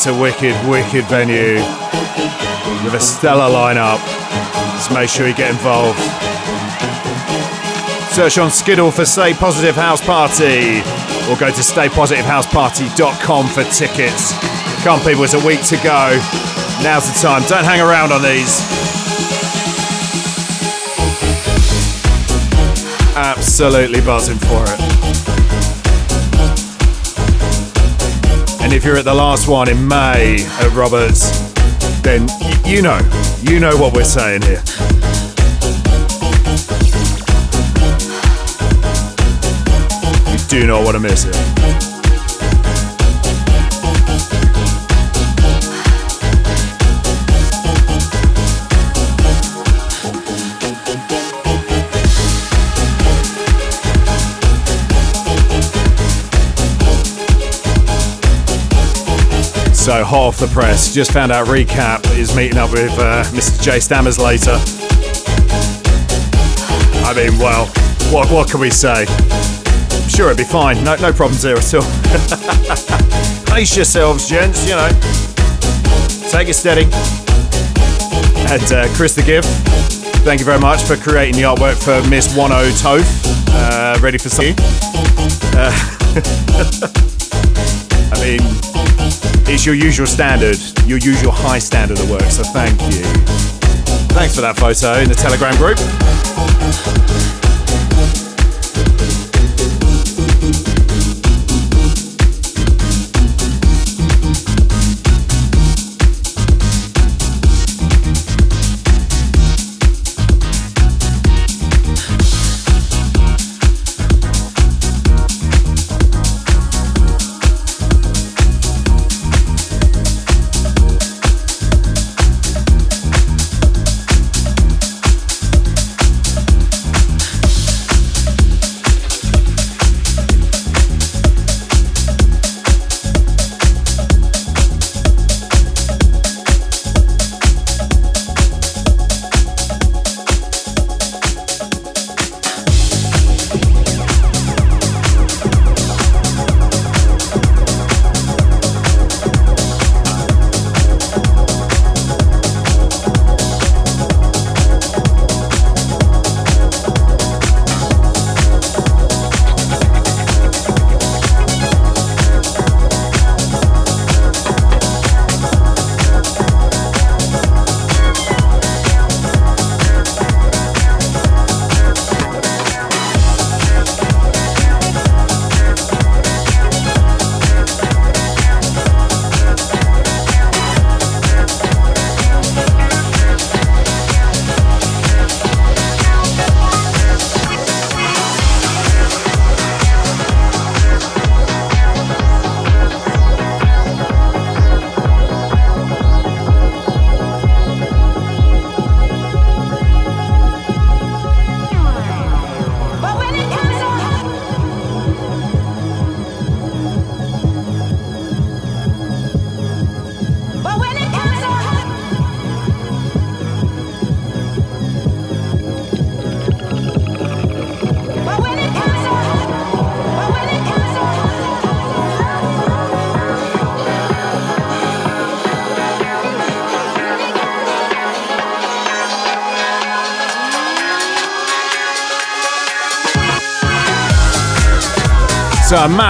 It's a wicked, wicked venue with a stellar lineup. Just make sure you get involved. Search on Skiddle for Stay Positive House Party or go to staypositivehouseparty.com for tickets. Come, people, it's a week to go. Now's the time. Don't hang around on these. Absolutely buzzing for it. And if you're at the last one in May at Roberts, then y- you know, you know what we're saying here. You do not want to miss it. So off the press, just found out Recap is meeting up with uh, Mr. J Stammers later. I mean, well, what what can we say? I'm sure it'd be fine. No no problems there at all. Pace yourselves, gents. You know, take it steady. And uh, Chris the Gift, thank you very much for creating the artwork for Miss One O Toph. Uh, ready for some? Uh, I mean, it's your usual standard, your usual high standard of work, so thank you. Thanks for that photo in the Telegram group.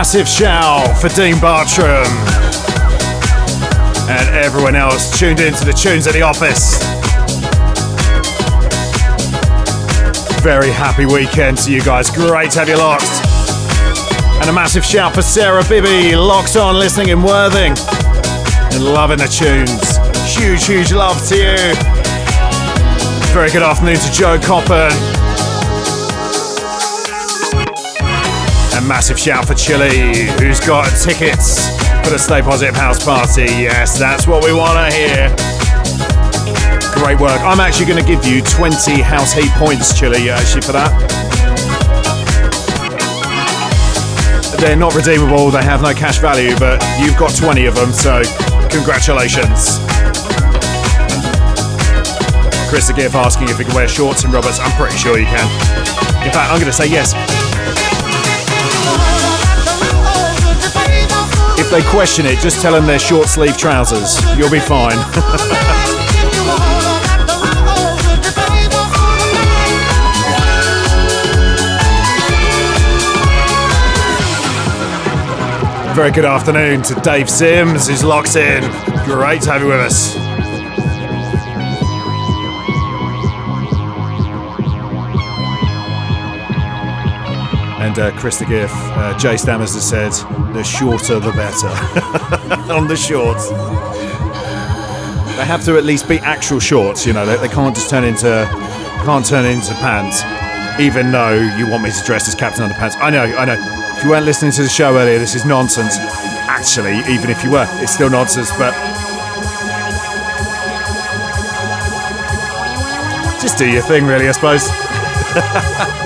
Massive shout for Dean Bartram and everyone else tuned into the tunes at the office. Very happy weekend to you guys. Great to have you locked. And a massive shout for Sarah Bibby, locked on, listening in Worthing and loving the tunes. Huge, huge love to you. Very good afternoon to Joe Coppen. Massive shout for Chili, who's got tickets for the Stay Positive House Party. Yes, that's what we want to hear. Great work. I'm actually going to give you 20 House Heat points, Chili, actually, for that. They're not redeemable, they have no cash value, but you've got 20 of them, so congratulations. Chris the Gift asking if we can wear shorts in Roberts. I'm pretty sure you can. In fact, I'm going to say yes. They question it, just tell them they're short sleeve trousers. You'll be fine. Very good afternoon to Dave Sims, who's locked in. Great to have you with us. And uh, Chris the Gift, uh, Jay Stammers has said, the shorter the better on the shorts. They have to at least be actual shorts, you know. They, they can't just turn into can't turn into pants. Even though you want me to dress as Captain Underpants, I know, I know. If you weren't listening to the show earlier, this is nonsense. Actually, even if you were, it's still nonsense. But just do your thing, really, I suppose.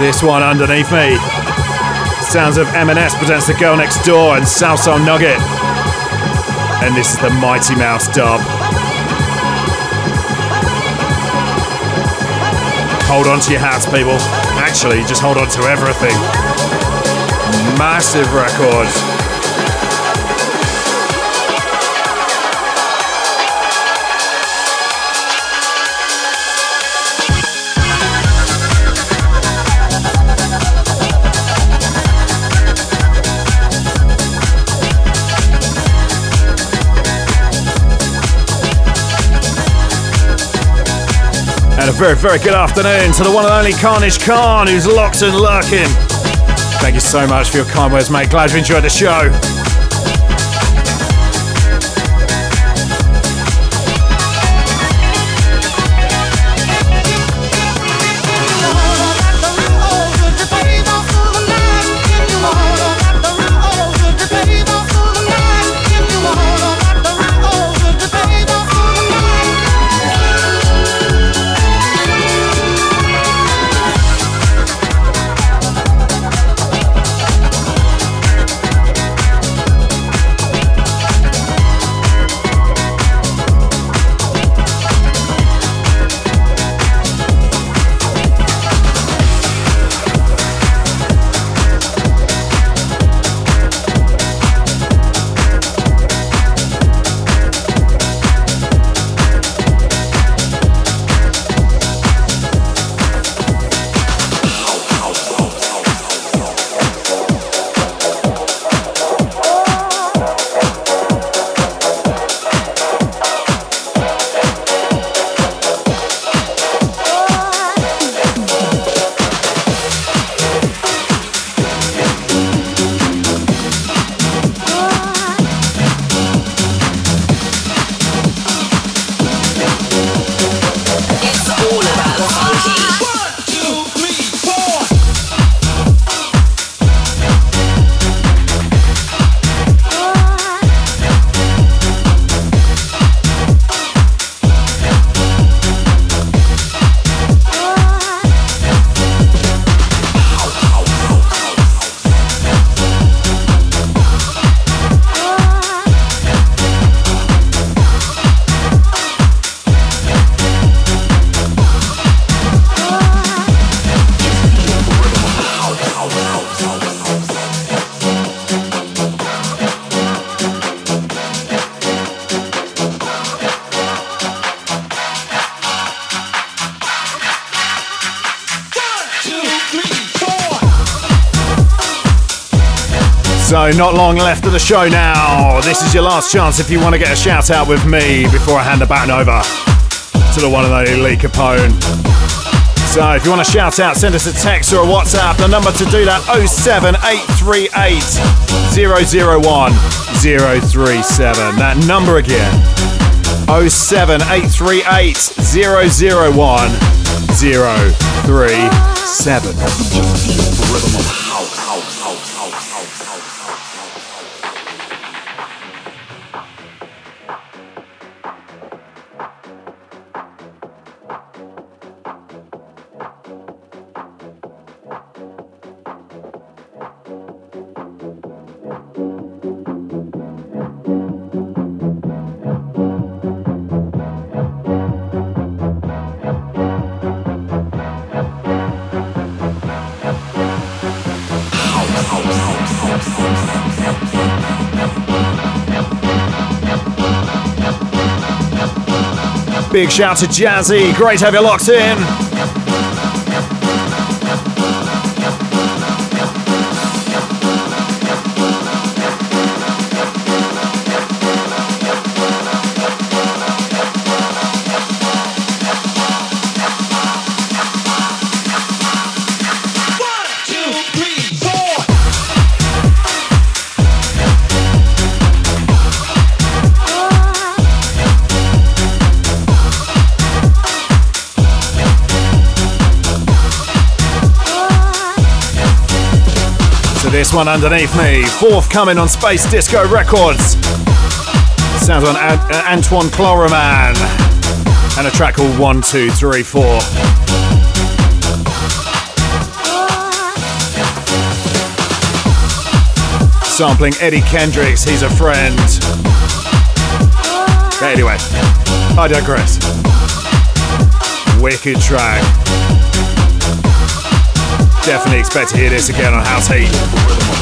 This one underneath me. Sounds of M&S presents The Girl Next Door and Salsoul Nugget. And this is the Mighty Mouse dub. Hold on to your hats, people. Actually, just hold on to everything. Massive record. A very, very good afternoon to the one and only Carnage Khan, who's locked and lurking. Thank you so much for your kind words, mate. Glad you enjoyed the show. Not long left of the show now. This is your last chance if you want to get a shout out with me before I hand the baton over to the one and only Lee Capone. So, if you want to shout out, send us a text or a WhatsApp. The number to do that 07838 001 037. That number again 07838 001 037. Big shout to Jazzy. Great to have you locked in. This one underneath me, forthcoming on Space Disco Records. Sounds on An- uh, Antoine Clamaran and a track called One Two Three Four. Sampling Eddie Kendricks, he's a friend. Anyway, I digress. Wicked track. Definitely expect to hear this again on House Heat.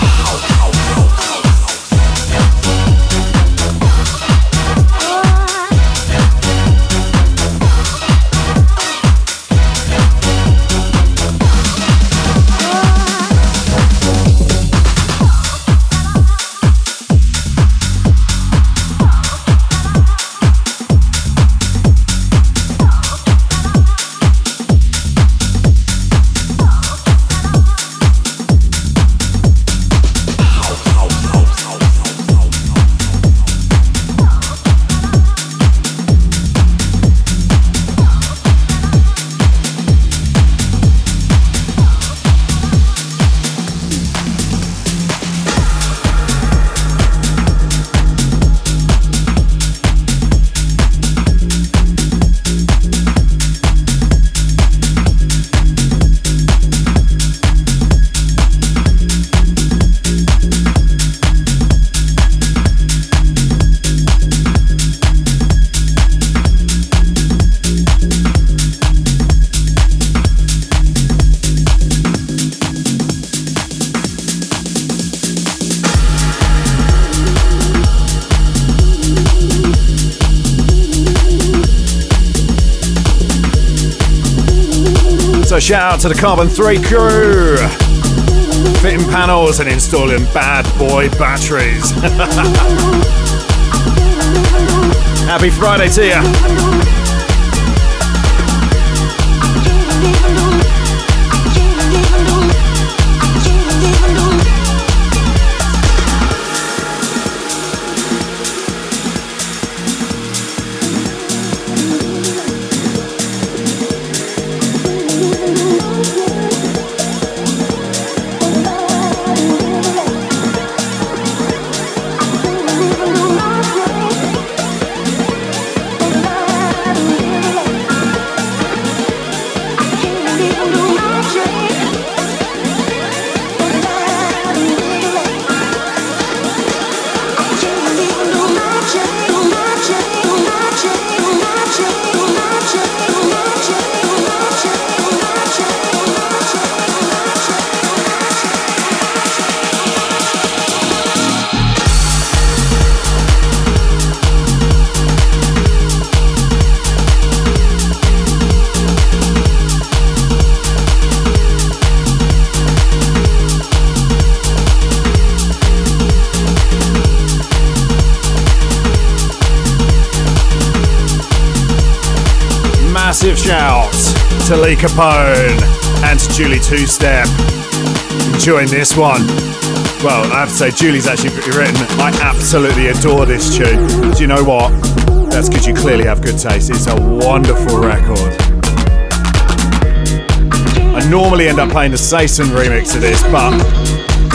Shout out to the Carbon 3 crew. Fitting panels and installing bad boy batteries. Happy Friday to you. Lee Capone and Julie Two Step. Enjoying this one. Well, I have to say, Julie's actually written. I absolutely adore this tune. Do you know what? That's because you clearly have good taste. It's a wonderful record. I normally end up playing the Sason remix of this, but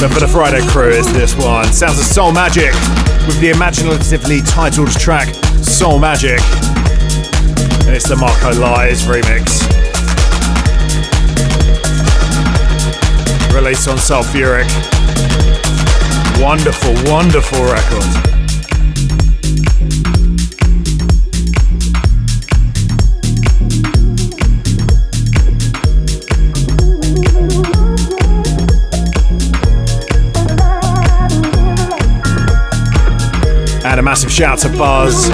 but for the Friday crew, it's this one. Sounds of Soulmagic with the imaginatively titled track Soulmagic. And it's the Marco Lys remix. Released on Sulphuric. Wonderful, wonderful record. And a massive shout to Buzz,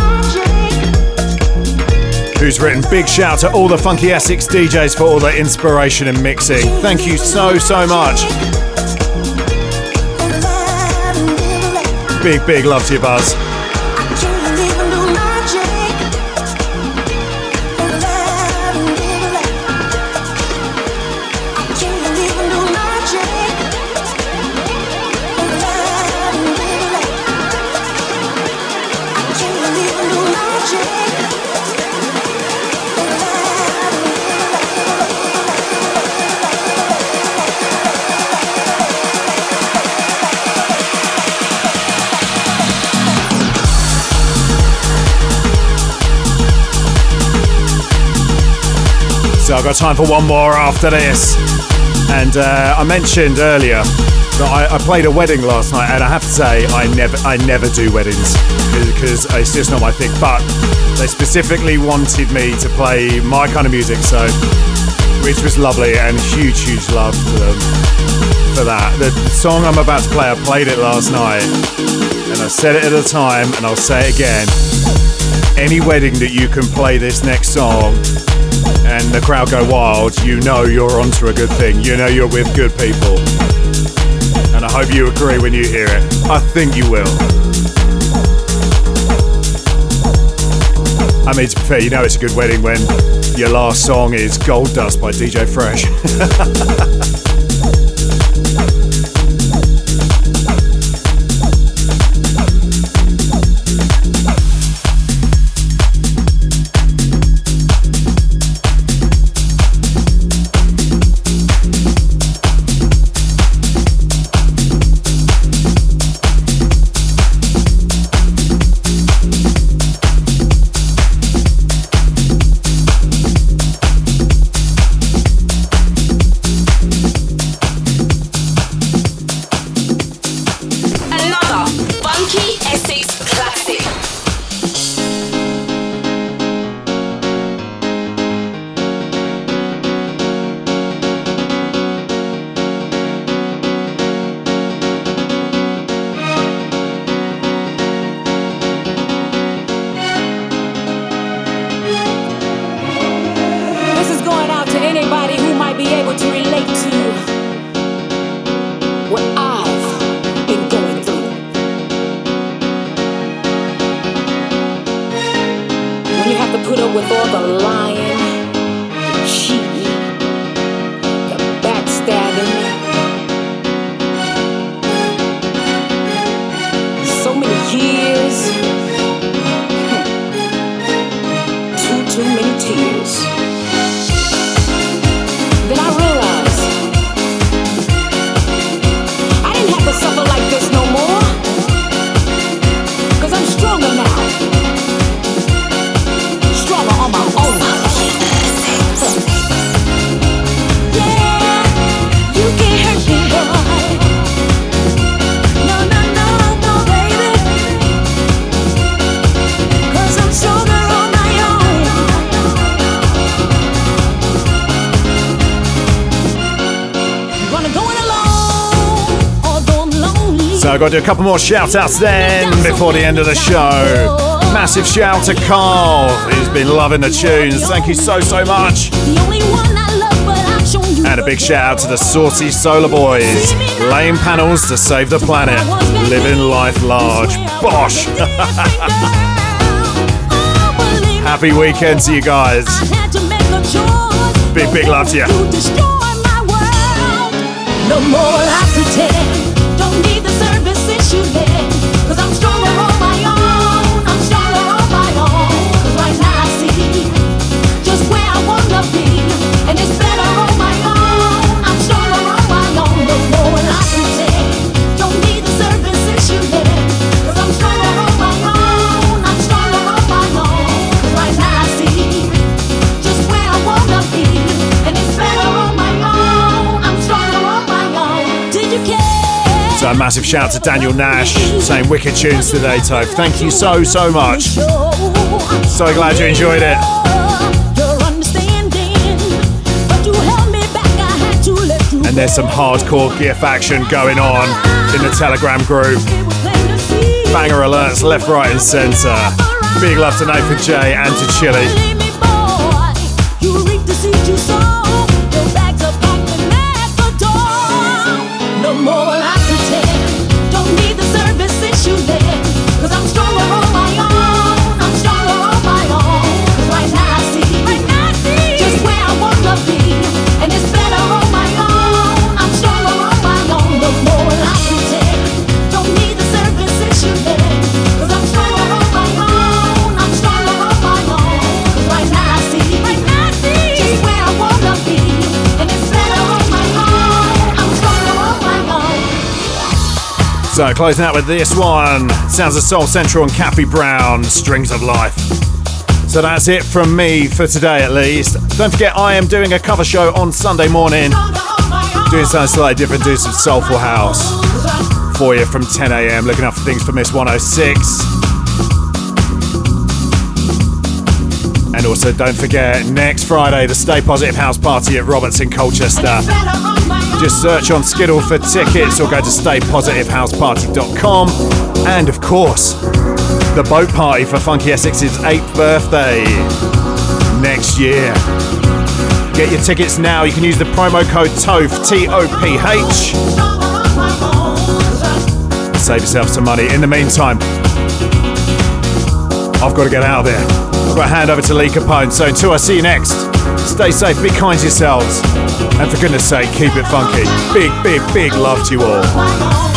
who's written big shout to all the Funky Essex DJs for all their inspiration and mixing. Thank you so, so much. Big, big love to you, Buzz. So I've got time for one more after this. And uh, I mentioned earlier that I, I played a wedding last night, and I have to say I never, I never do weddings because it's just not my thing. But they specifically wanted me to play my kind of music, so which was lovely and huge, huge love to them for that. The song I'm about to play, I played it last night, and I said it at the time, and I'll say it again. Any wedding that you can play this next song and the crowd go wild, you know you're onto a good thing. You know you're with good people. And I hope you agree when you hear it. I think you will. I mean, to be fair, you know it's a good wedding when your last song is Gold Dust by DJ Fresh. so I've got to do a couple more shout outs then before the end of the show. Massive shout to Carl, who's been loving the tunes. Thank you so, so much. And a big shout out to the Saucy Solar Boys. Laying panels to save the planet. Living life large. Bosh! Happy weekend to you guys. Big, big love to you. No more I pretend. Don't need the service massive shout to Daniel Nash saying wicked tunes today, Toph. Thank you so, so much. So glad you enjoyed it. And there's some hardcore GIF action going on in the Telegram group. Banger alerts left, right, and centre. Big love to Nathan J and to Chili. So closing out with this one. Sounds of Soul Central and Kathy Brown, Strings of Life. So that's it from me for today at least. Don't forget I am doing a cover show on Sunday morning. Doing something slightly different, doing some soulful house for you from 10 a.m. Looking out for things for Miss 106. And also don't forget next Friday the Stay Positive House Party at Robertson Colchester. Just search on Skiddle for tickets or go to staypositivehouseparty.com. And of course, the boat party for Funky Essex's 8th birthday next year. Get your tickets now. You can use the promo code TOPH, T O P H. Save yourself some money. In the meantime, I've got to get out of there. I've got to hand over to Lee Capone. So until I see you next, stay safe, be kind to yourselves, and for goodness sake, keep it funky. Big, big, big love to you all.